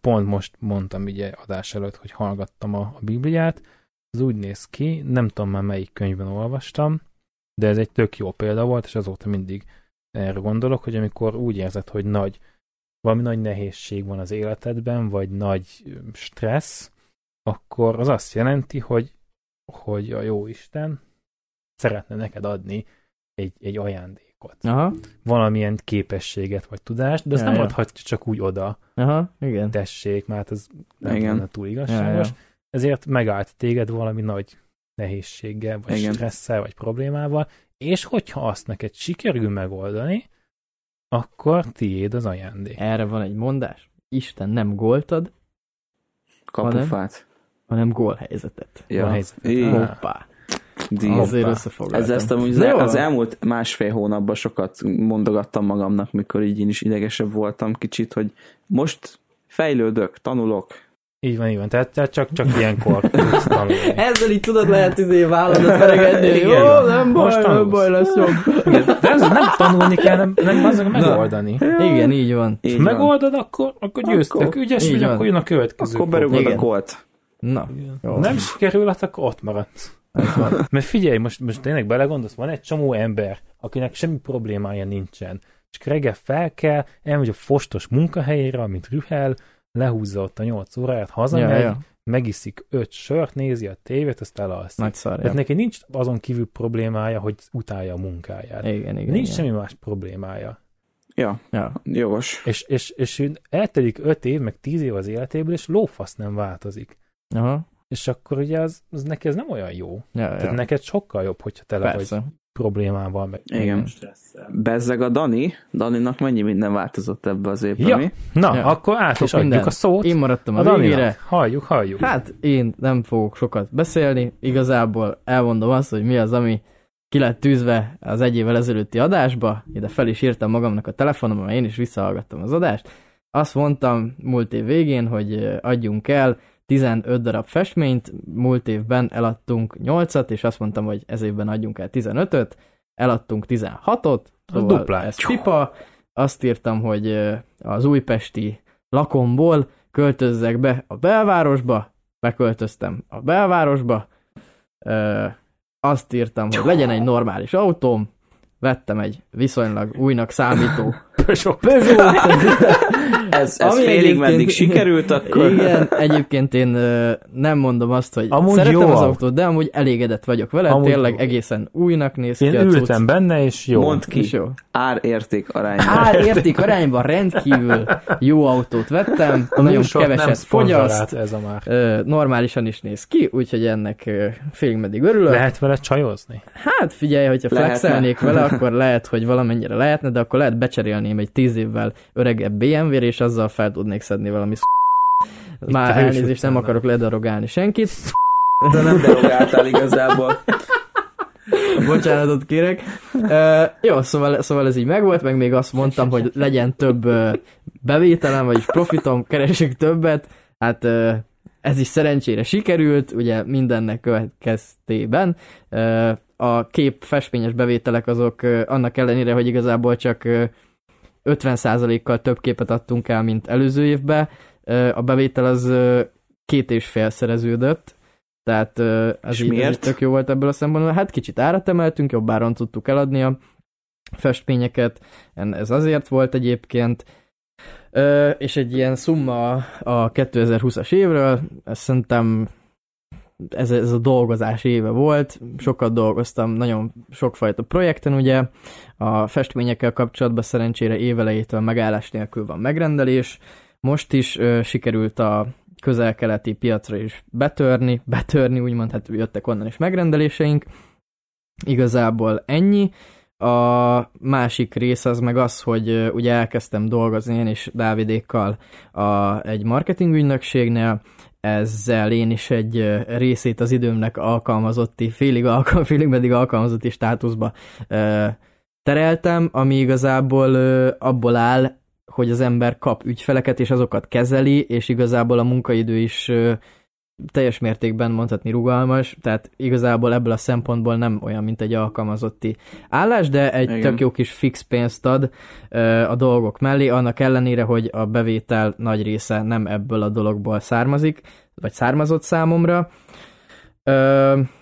pont most mondtam ugye adás előtt, hogy hallgattam a, a Bibliát, ez úgy néz ki, nem tudom már melyik könyvben olvastam, de ez egy tök jó példa volt, és azóta mindig erre gondolok, hogy amikor úgy érzed, hogy nagy, valami nagy nehézség van az életedben, vagy nagy stressz, akkor az azt jelenti, hogy, hogy a jó Isten szeretne neked adni egy, egy ajándékot
Aha.
valamilyen képességet vagy tudást, de azt
Ja,
nem
ja.
adhatja csak úgy oda,
Aha. Igen.
tessék, mert ez nem
Igen.
lenne túl igazságos.
Ja,
Ezért megállt téged valami nagy nehézséggel, vagy
Igen.
stresszel, vagy problémával, és hogyha azt neked sikerül megoldani, akkor tiéd az ajándék.
Erre van egy mondás. Isten nem góltad,
Kapufát.
hanem gólhelyzetet.
Van helyzet.
Igen.
Ah.
Hoppá.
Díj.
Azért összefoglaltam.
Ez ezt amúgy
jó.
az elmúlt másfél hónapban sokat mondogattam magamnak, mikor így én is idegesebb voltam kicsit, hogy most fejlődök, tanulok.
Így van, így van. Tehát, tehát csak, csak ilyenkor tudsz tanulni.
Ezzel így tudod lehet izé válladat feregedni.
Igen.
Jó, nem baj,
Most
nem baj, lesz jobb.
Igen, De ez nem tanulni kell, nem, nem azok megoldani.
Igen, így van.
És
Így van.
megoldod, akkor, akkor győztek.
Akkor-
Ügyes vagy, akkor jön a következő.
Akkor berúgod a gólt.
Na, jó.
Nem sikerül, hát akkor ott maradsz. Mert figyelj, most, most tényleg belegondolsz, van egy csomó ember, akinek semmi problémája nincsen. Csak reggel fel kell, elmegy a fostos munkahelyére, amit rühel, lehúzza ott a 8 óráját, hazamegy,
Ja, ja.
megiszik öt sört, nézi a tévét, azt elalszik.
Nagy szar.
Tehát
Ja.
neki nincs azon kívül problémája, hogy utálja a munkáját.
Igen, igen.
nincs
igen.
semmi más problémája.
Ja,
Ja.
jogos.
És, és, és ő eltelik öt év, meg tíz év az életéből, és lófasz nem változik.
Aha.
És akkor ugye az, az neki ez nem olyan jó.
Ja,
Tehát
ja.
neked sokkal jobb, hogyha tele vagy
Persze.
Problémával, meg
Igen.
stresszel.
Bezzeg a Dani. Daninak mennyi minden változott ebbe az évben,
Ja.
mi?
Na,
Ja.
akkor át
Sok
is adjuk a szót
Én maradtam
a
a végére.
Halljuk, halljuk.
Hát én nem fogok sokat beszélni, igazából elmondom azt, hogy mi az, ami ki lett tűzve az egy évvel ezelőtti adásba, ide fel is írtam magamnak a telefonomon, mert én is visszahallgattam az adást. Azt mondtam múlt év végén, hogy adjunk el 15 darab festményt, múlt évben eladtunk 8-at, és azt mondtam, hogy ez évben adjunk el 15-öt, eladtunk 16-ot, szóval
duplát.
ez pipa. Azt írtam, hogy az újpesti lakomból költözzek be a belvárosba, beköltöztem a belvárosba, azt írtam, hogy legyen egy normális autóm, vettem egy viszonylag újnak számító
Peugeot.
Peugeot.
Ez, ez
Ami
félig meddig sikerült, akkor...
Igen, egyébként én nem mondom azt, hogy
Amúgy
szeretem
jó
az
autó.
autót, de amúgy elégedett vagyok vele,
Amúgy
tényleg egészen újnak néz ki
Én
a cucc.
ültem benne, és jó.
Mondd
És
ki,
jó.
ár-érték arányban.
Ár-érték arányban rendkívül jó autót vettem,
A
nagyon keveset fogyaszt,
ez a már.
normálisan is néz ki, úgyhogy ennek félig meddig örülök.
Lehet vele csajozni?
Hát figyelj, hogyha flexelnék vele, akkor lehet, hogy valamennyire lehetne, de akkor lehet becserélném egy tíz évvel öregebb BMW-re, és azzal fel tudnék szedni valami sz... Már elnézést, nem akarok ledarogálni senkit.
De nem derogáltál igazából.
Bocsánatot kérek. Uh, jó, szóval, szóval ez így megvolt, meg még azt mondtam, hogy legyen több uh, bevételem, vagyis profitom, keresek többet. Hát uh, ez is szerencsére sikerült, ugye mindennek következtében. Uh, a kép festményes bevételek azok uh, annak ellenére, hogy igazából csak uh, 50%-kal több képet adtunk el, mint előző évben, a bevétel az két és fél szereződött, tehát ez így, ez így tök jó volt ebből a szempontból. Hát kicsit árat emeltünk, jobbáron tudtuk eladni a festményeket, ez azért volt egyébként, és egy ilyen szumma a 2020-as évről, ezt szerintem ez, ez a dolgozás éve volt, sokat dolgoztam nagyon sokfajta projekten, ugye, a festményekkel kapcsolatban szerencsére évelejétől megállás nélkül van megrendelés, most is ö, sikerült a közel-keleti piacra is betörni, betörni, úgymond, hát jöttek onnan is megrendeléseink. Igazából ennyi. A másik rész az meg az, hogy ugye elkezdtem dolgozni én is Dávidékkal a, egy marketingügynökségnél, ezzel én is egy részét az időmnek alkalmazotti, félig, alkalm, félig meddig alkalmazotti státuszba tereltem, ami igazából abból áll, hogy az ember kap ügyfeleket, és azokat kezeli, és igazából a munkaidő is teljes mértékben mondhatni rugalmas, tehát igazából ebből a szempontból nem olyan, mint egy alkalmazotti állás, de egy Igen. tök jó kis fix pénzt ad a dolgok mellé, annak ellenére, hogy a bevétel nagy része nem ebből a dologból származik, vagy származott számomra.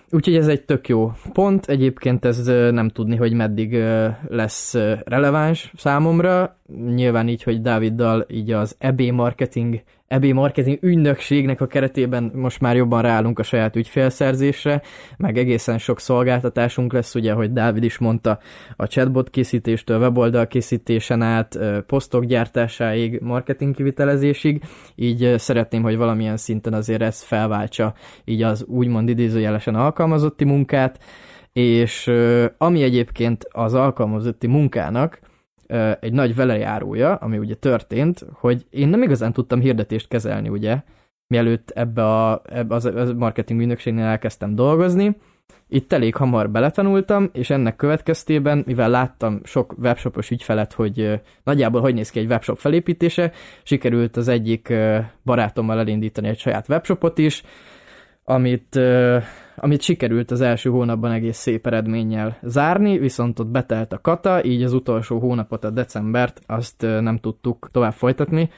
Úgyhogy ez egy tök jó pont. Egyébként ez nem tudni, hogy meddig lesz releváns számomra. Nyilván így, hogy Dáviddal így az EB marketing EB marketing ügynökségnek a keretében most már jobban ráállunk a saját ügyfélszerzésre, meg egészen sok szolgáltatásunk lesz, ugye, hogy Dávid is mondta, a chatbot készítéstől, weboldal készítésen át, posztok gyártásáig, marketing kivitelezésig, így szeretném, hogy valamilyen szinten azért ez felváltsa így az úgymond idézőjelesen alkalmazotti munkát, és ami egyébként az alkalmazotti munkának, egy nagy velejárója, ami ugye történt, hogy én nem igazán tudtam hirdetést kezelni, ugye, mielőtt ebbe a, ebbe az, a marketing ügynökségnél elkezdtem dolgozni. Itt elég hamar beletanultam, és ennek következtében, mivel láttam sok webshopos ügyfelet, hogy nagyjából hogy néz ki egy webshop felépítése, sikerült az egyik barátommal elindítani egy saját webshopot is, amit amit sikerült az első hónapban egész szép eredménnyel zárni, viszont ott betelt a kata, így az utolsó hónapot, a decembert, azt nem tudtuk tovább folytatni,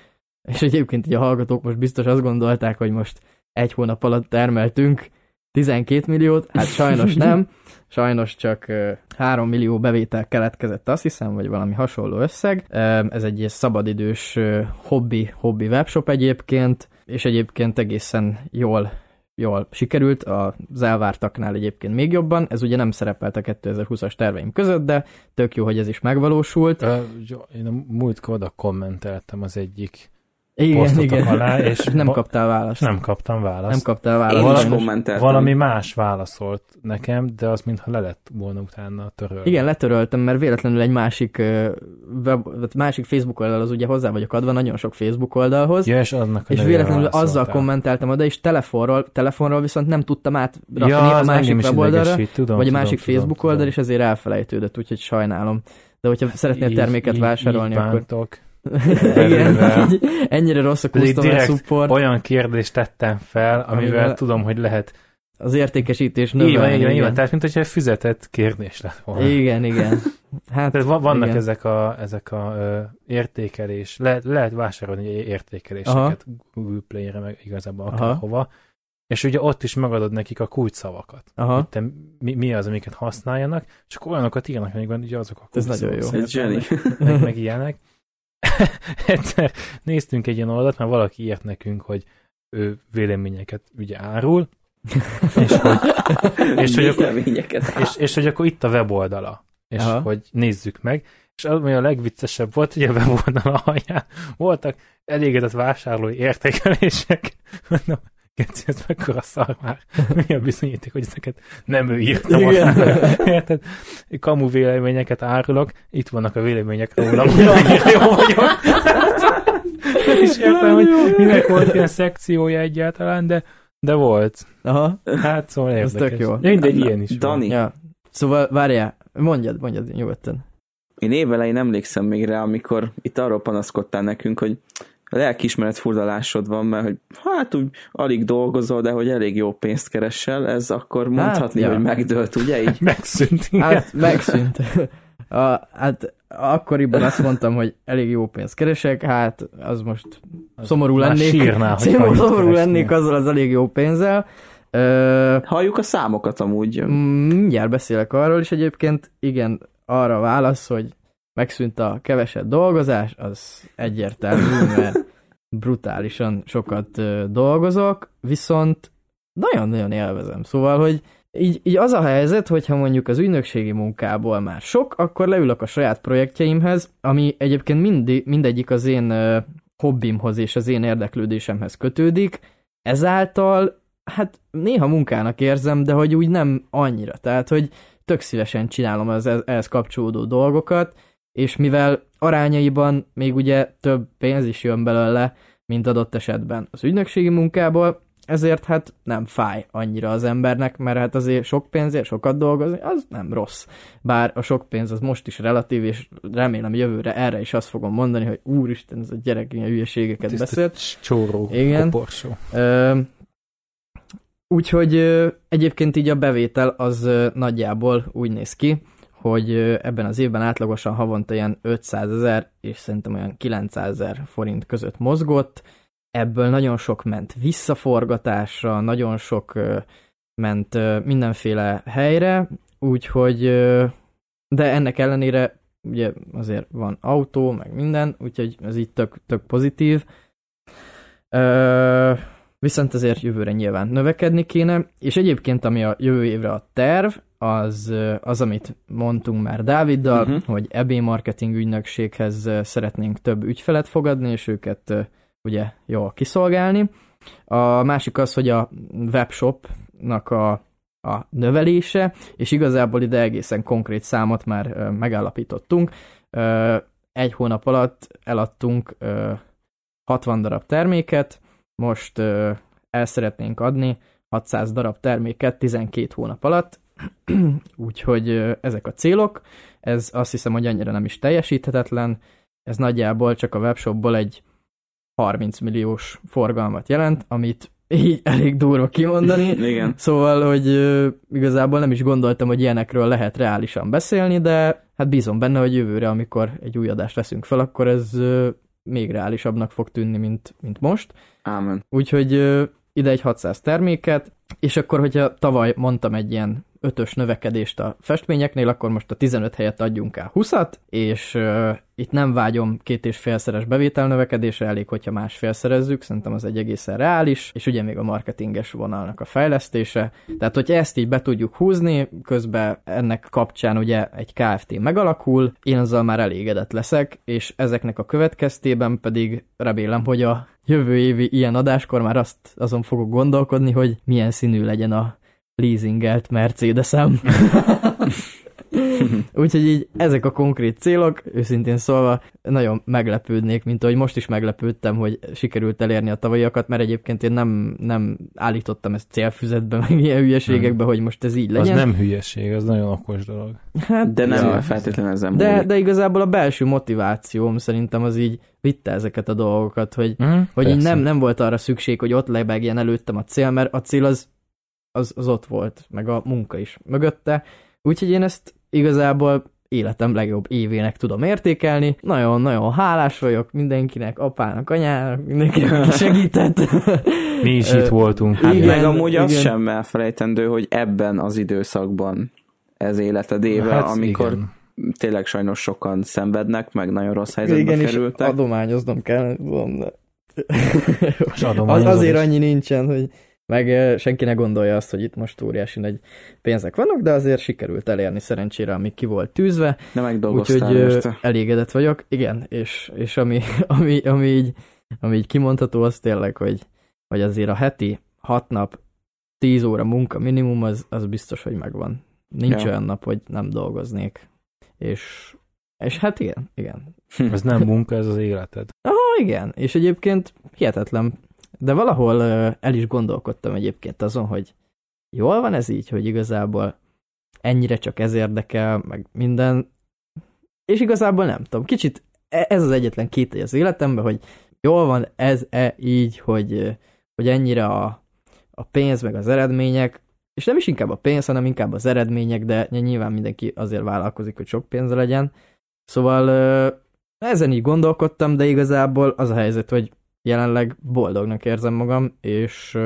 és egyébként így a hallgatók most biztos azt gondolták, hogy most egy hónap alatt termeltünk 12 milliót, hát sajnos nem, sajnos csak 3 millió bevétel keletkezett, azt hiszem, vagy valami hasonló összeg. Ez egy szabadidős hobbi, hobbi webshop egyébként, és egyébként egészen jól jól sikerült, az elvártaknál egyébként még jobban. Ez ugye nem szerepelt a 2020-as terveim között, de tök jó, hogy ez is megvalósult. Uh,
én a múltkor oda kommenteltem az egyik
igen, igen. alá, és nem kaptál választ.
Nem kaptam választ.
Nem kaptál választ.
Én valami,
valami más válaszolt nekem, de az mintha le lett volna utána törölve.
Igen, letöröltem, mert véletlenül egy másik, web, másik Facebook oldal az ugye hozzá vagyok adva, nagyon sok Facebook oldalhoz.
Ja, és annak
és véletlenül azzal kommenteltem oda, és telefonról, telefonról viszont nem tudtam átrakni ja, a másik weboldalra, tudom, vagy a másik tudom, Facebook tudom, oldal, és ezért elfelejtődött, úgyhogy sajnálom. De hogyha szeretnél terméket így, vásárolni, így akkor... Igen, ennyire rossz a customer support.
Olyan kérdést tettem fel, amivel, amivel tudom, hogy lehet
az értékesítés növelni.
Igen, igen, Tehát, mint hogyha fizetett kérdés lett volna.
Igen, igen.
Hát, Tehát vannak igen. ezek a, ezek a ö, értékelés, lehet, lehet vásárolni értékeléseket Aha. Google Play-re, meg igazából akárhova, és ugye ott is megadod nekik a kulcsszavakat. Aha. Hogy te, mi, mi az, amiket használjanak, és akkor olyanokat írnak, amikben ugye azok a
Ez nagyon jó.
Ez
meg, meg ilyenek. egyszer néztünk egy ilyen oldalt, mert valaki írt nekünk, hogy ő véleményeket ugye árul, és hogy, és, hogy akkor, és, és hogy akkor itt a weboldala, és Aha. hogy nézzük meg, és az, ami a legviccesebb volt, hogy a weboldala alján voltak elégedett vásárlói értékelések. Mondom, Geci, ez mekkora szar már. Mi a bizonyíték, hogy ezeket nem ő írta Érted? Kamu véleményeket árulok, itt vannak a vélemények rólam, hogy jó vagyok. Nem is értem, hogy minek volt ilyen szekciója egyáltalán, de De volt.
Aha.
Hát szóval
Ez
érdekes.
tök jó.
Mindegy, ilyen is
Dani,
Ja. Szóval várjál, mondjad, mondjad nyugodtan.
én évelején emlékszem még rá, amikor itt arról panaszkodtál nekünk, hogy lelkiismeret furdalásod van, mert hogy hát úgy alig dolgozol, de hogy elég jó pénzt keresel, ez akkor mondhatni,
ja.
hogy megdőlt, ugye így?
Megszűnt. igen.
Hát megszűnt. A, hát akkoriban azt mondtam, hogy elég jó pénzt keresek, hát az most szomorú
Már
lennék.
sírnál, hogy
szomorú, szomorú lennék azzal az elég jó pénzzel. Ö,
Halljuk a számokat amúgy.
Mm, Mindjárt beszélek arról is egyébként, igen, arra válasz, hogy megszűnt a keveset dolgozás, az egyértelmű, mert brutálisan sokat dolgozok, viszont nagyon-nagyon élvezem. Szóval, hogy így, így az a helyzet, hogyha mondjuk az ügynökségi munkából már sok, akkor leülök a saját projektjeimhez, ami egyébként mindi, mindegyik az én ö, hobbimhoz és az én érdeklődésemhez kötődik, ezáltal hát néha munkának érzem, de hogy úgy nem annyira. Tehát, hogy tök szívesen csinálom az ez- ehhez kapcsolódó dolgokat, és mivel arányaiban még ugye több pénz is jön belőle, mint adott esetben az ügynökségi munkából, ezért hát nem fáj annyira az embernek, mert hát azért sok pénzért sokat dolgozni, az nem rossz. Bár a sok pénz az most is relatív, és remélem jövőre erre is azt fogom mondani, hogy úristen, ez a gyerek ilyen hülyeségeket
Tiszta
beszélt.
Csóró,
Igen.
koporsó.
Ö, Úgyhogy ö, egyébként így a bevétel az ö, nagyjából úgy néz ki, hogy ebben az évben átlagosan havonta ilyen 500 ezer és szerintem olyan 900 ezer forint között mozgott. Ebből nagyon sok ment visszaforgatásra, nagyon sok ment mindenféle helyre, úgyhogy de ennek ellenére ugye azért van autó, meg minden, úgyhogy ez így tök, tök pozitív. Viszont azért jövőre nyilván növekedni kéne, és egyébként ami a jövő évre a terv, az, az amit mondtunk már Dáviddal, uh-huh. hogy EB marketing ügynökséghez szeretnénk több ügyfelet fogadni, és őket ugye jól kiszolgálni. A másik az, hogy a webshopnak a, a növelése, és igazából ide egészen konkrét számot már megállapítottunk. Egy hónap alatt eladtunk ö, 60 darab terméket, most el szeretnénk adni 600 darab terméket 12 hónap alatt, úgyhogy ezek a célok, ez azt hiszem, hogy annyira nem is teljesíthetetlen, ez nagyjából csak a webshopból egy 30 milliós forgalmat jelent, amit így elég durva kimondani.
Igen.
Szóval, hogy igazából nem is gondoltam, hogy ilyenekről lehet reálisan beszélni, de hát bízom benne, hogy jövőre, amikor egy új adást veszünk fel, akkor ez még reálisabbnak fog tűnni, mint, mint most.
Ámen.
Úgyhogy ide egy 600 terméket, és akkor, hogyha tavaly mondtam egy ilyen ötös növekedést a festményeknél, akkor most a 15 helyett adjunk el 20-at, és uh, itt nem vágyom két és félszeres bevételnövekedésre, elég, hogyha másfélszerezzük, szerintem az egy egészen reális, és ugye még a marketinges vonalnak a fejlesztése. Tehát, hogyha ezt így be tudjuk húzni, közben ennek kapcsán ugye egy KFT megalakul, én azzal már elégedett leszek, és ezeknek a következtében pedig remélem, hogy a jövő évi ilyen adáskor már azt azon fogok gondolkodni, hogy milyen színű legyen a leasingelt Mercedesem. Úgyhogy így ezek a konkrét célok, őszintén szólva nagyon meglepődnék, mint ahogy most is meglepődtem, hogy sikerült elérni a tavalyakat, mert egyébként én nem, nem állítottam ezt célfüzetbe, meg ilyen hülyeségekbe, hogy most ez így
Az
legyen.
nem hülyeség, az nagyon okos dolog.
hát,
De nem
ja.
feltétlenül ezen
de,
múlik.
de igazából a belső motivációm szerintem az így vitte ezeket a dolgokat, hogy
Hm?
hogy így nem, nem volt arra szükség, hogy ott lebegjen előttem a cél, mert a cél az, az, az ott volt, meg a munka is mögötte. Úgyhogy én ezt igazából életem legjobb évének tudom értékelni. Nagyon-nagyon hálás vagyok mindenkinek, apának, anyának, mindenkinek, aki segített.
Mi is itt voltunk.
Hát
Igen,
meg amúgy az
igen.
sem elfelejtendő, hogy ebben az időszakban ez életed éve,
Hát
amikor
igen.
tényleg sajnos sokan szenvednek, meg nagyon rossz helyzetbe
Igen,
kerültek.
adományoznom kell, tudom, de...
És
Az, azért
is.
annyi nincsen, hogy meg senki ne gondolja azt, hogy itt most óriási nagy pénzek vannak, de azért sikerült elérni szerencsére, ami ki volt tűzve,
De megdolgoztál
úgyhogy
érte.
elégedett vagyok. Igen, és, és ami, ami, ami, így, ami így kimondható, az tényleg, hogy, hogy azért a heti hat nap, 10 óra munka minimum, az, az biztos, hogy megvan. Nincs
Ja.
olyan nap, hogy nem dolgoznék. És, és hát igen, igen.
Ez nem munka, ez az életed.
Aha, igen, és egyébként hihetetlen de valahol el is gondolkodtam egyébként azon, hogy jól van ez így, hogy igazából ennyire csak ez érdekel, meg minden, és igazából nem tudom, kicsit e, ez az egyetlen két az életemben, hogy jól van ez-e így, hogy, hogy ennyire a, a pénz meg az eredmények, és nem is inkább a pénz, hanem inkább az eredmények, de nyilván mindenki azért vállalkozik, hogy sok pénze legyen. Szóval ezen így gondolkodtam, de igazából az a helyzet, hogy jelenleg boldognak érzem magam, és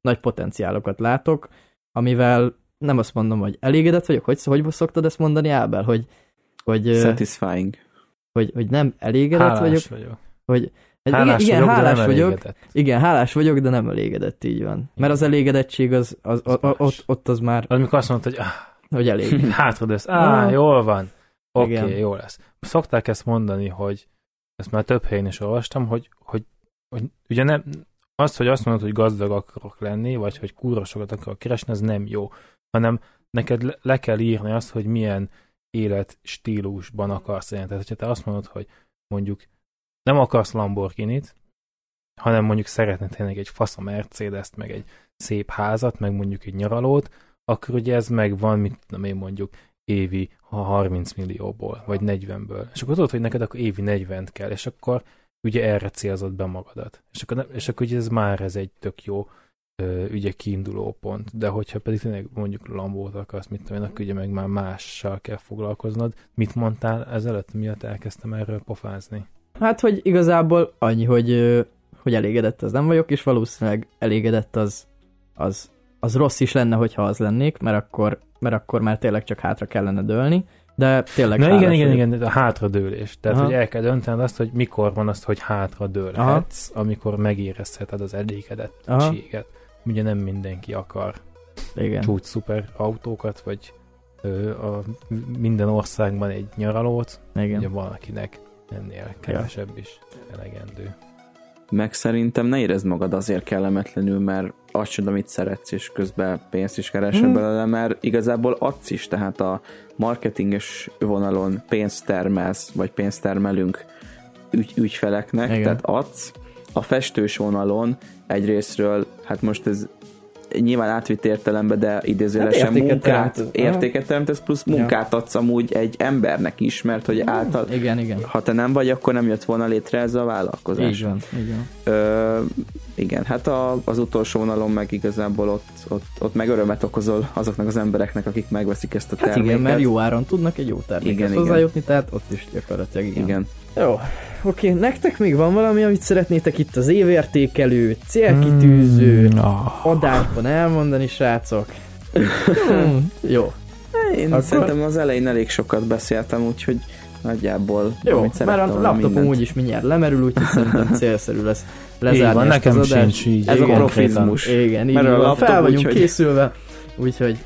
nagy potenciálokat látok, amivel nem azt mondom, hogy elégedett vagyok, hogy, hogy szoktad ezt mondani, Ábel, hogy, hogy
Satisfying.
Hogy, hogy nem elégedett
hálás
vagyok,
vagyok.
hogy
Hálás
igen, igen,
vagyok, de
hálás
nem
vagyok,
elégedett.
igen, hálás vagyok, de nem elégedett, így van. Mert az elégedettség az, az, az, az ott, ott az már,
Amikor azt mondta, hogy ah,
hogy elég.
hátradősz, á,
Ah.
jól van, oké,
Igen.
okay, jó lesz. Szokták ezt mondani, hogy ezt már több helyen is olvastam, hogy, hogy, hogy ugye nem, az, hogy azt mondod, hogy gazdag akarok lenni, vagy hogy kurva sokat akarok keresni, az nem jó, hanem neked le, kell írni azt, hogy milyen életstílusban akarsz élni. Tehát, hogyha te azt mondod, hogy mondjuk nem akarsz Lamborghini-t, hanem mondjuk szeretnéd tényleg egy fasz a Mercedes-t, meg egy szép házat, meg mondjuk egy nyaralót, akkor ugye ez megvan, mit tudom én mondjuk évi ha 30 millióból, vagy 40-ből. És akkor tudod, hogy neked akkor évi 40 kell, és akkor ugye erre célzod be magadat. És akkor, és akkor ugye ez már ez egy tök jó ugye kiinduló pont. De hogyha pedig tényleg mondjuk Lambót akarsz, mit tudom én, akkor ugye meg már mással kell foglalkoznod. Mit mondtál ezelőtt, miatt elkezdtem erről pofázni?
Hát, hogy igazából annyi, hogy, hogy elégedett az nem vagyok, és valószínűleg elégedett az, az, az rossz is lenne, hogyha az lennék, mert akkor, mert akkor már tényleg csak hátra kellene dőlni, de tényleg
Na igen, igen, igen, a hátradőlés. Tehát,
Aha.
hogy el kell döntened azt, hogy mikor van azt, hogy hátradőlhetsz, amikor megérezheted az elégedettséget. Ugye nem mindenki akar
Igen.
csúcs szuper autókat, vagy ö, a minden országban egy nyaralót,
igen.
ugye van akinek ennél kevesebb is elegendő.
Meg szerintem ne érezd magad azért kellemetlenül, mert azt sem, amit szeretsz, és közben pénzt is keresel
Hmm.
belőle, mert igazából adsz is, tehát a marketinges vonalon pénzt termelsz, vagy pénzt termelünk ügy, ügyfeleknek,
Igen.
tehát adsz. A festős vonalon egyrésztről, hát most ez nyilván átvitt értelemben, de idézőjelesen
Hát
munkát, értéket teremtesz, plusz munkát adsz amúgy egy embernek is, mert hogy által,
Igen, igen.
ha te nem vagy, akkor nem jött volna létre ez a vállalkozás.
Így van, így van.
Ö, igen, hát a, az utolsó vonalon meg igazából ott, ott, ott meg örömet okozol azoknak az embereknek, akik megveszik ezt a
Hát
terméket.
igen, mert jó áron tudnak egy jó terméket
Igen, igen.
hozzájutni, tehát ott is gyakorlatilag igen.
Igen.
Jó, oké, nektek még van valami, amit szeretnétek itt az évértékelő, célkitűző,
Mm, ah.
adásban elmondani, srácok? Hmm, jó,
Én
Akkor-
szerintem az elején elég sokat beszéltem, úgyhogy nagyjából
jó,
amit
mert a laptopom
mindent.
úgyis mindjárt lemerül, úgyhogy szerintem célszerű lesz
Így
lezárni
van,
ezt
nekem
az adást.
sincs így.
Ez a profizmus.
Igen, így
Mert a laptop
fel vagyunk
úgyhogy-
készülve, úgyhogy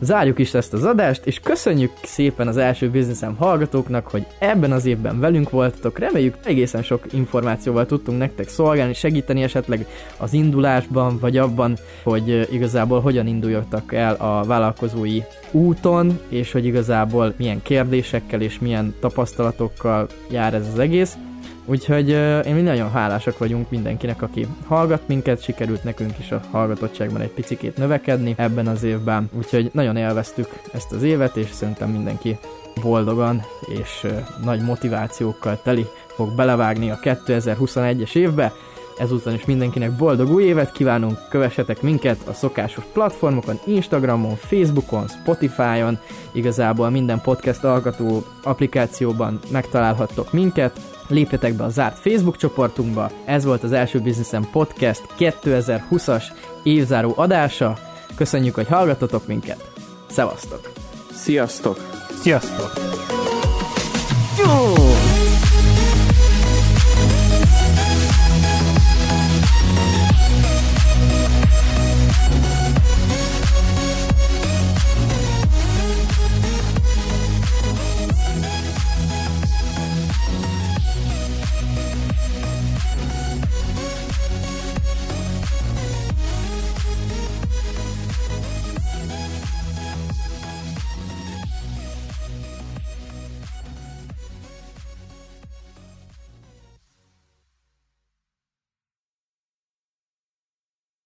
zárjuk is ezt az adást, és köszönjük szépen az első bizniszem hallgatóknak, hogy ebben az évben velünk voltatok. Reméljük egészen sok információval tudtunk nektek szolgálni, segíteni esetleg az indulásban, vagy abban, hogy igazából hogyan induljatok el a vállalkozói úton, és hogy igazából milyen kérdésekkel és milyen tapasztalatokkal jár ez az egész. Úgyhogy én mi nagyon hálásak vagyunk mindenkinek, aki hallgat minket, sikerült nekünk is a hallgatottságban egy picikét növekedni ebben az évben, úgyhogy nagyon élveztük ezt az évet, és szerintem mindenki boldogan és nagy motivációkkal teli fog belevágni a 2021-es évbe. Ezúttal is mindenkinek boldog új évet kívánunk, kövessetek minket a szokásos platformokon, Instagramon, Facebookon, Spotify-on, igazából minden podcast alkotó applikációban megtalálhattok minket, lépjetek be a zárt Facebook csoportunkba, ez volt az első Businessen Podcast 2020-as évzáró adása, köszönjük, hogy hallgatotok minket, szevasztok!
Sziasztok!
Sziasztok!
Jó!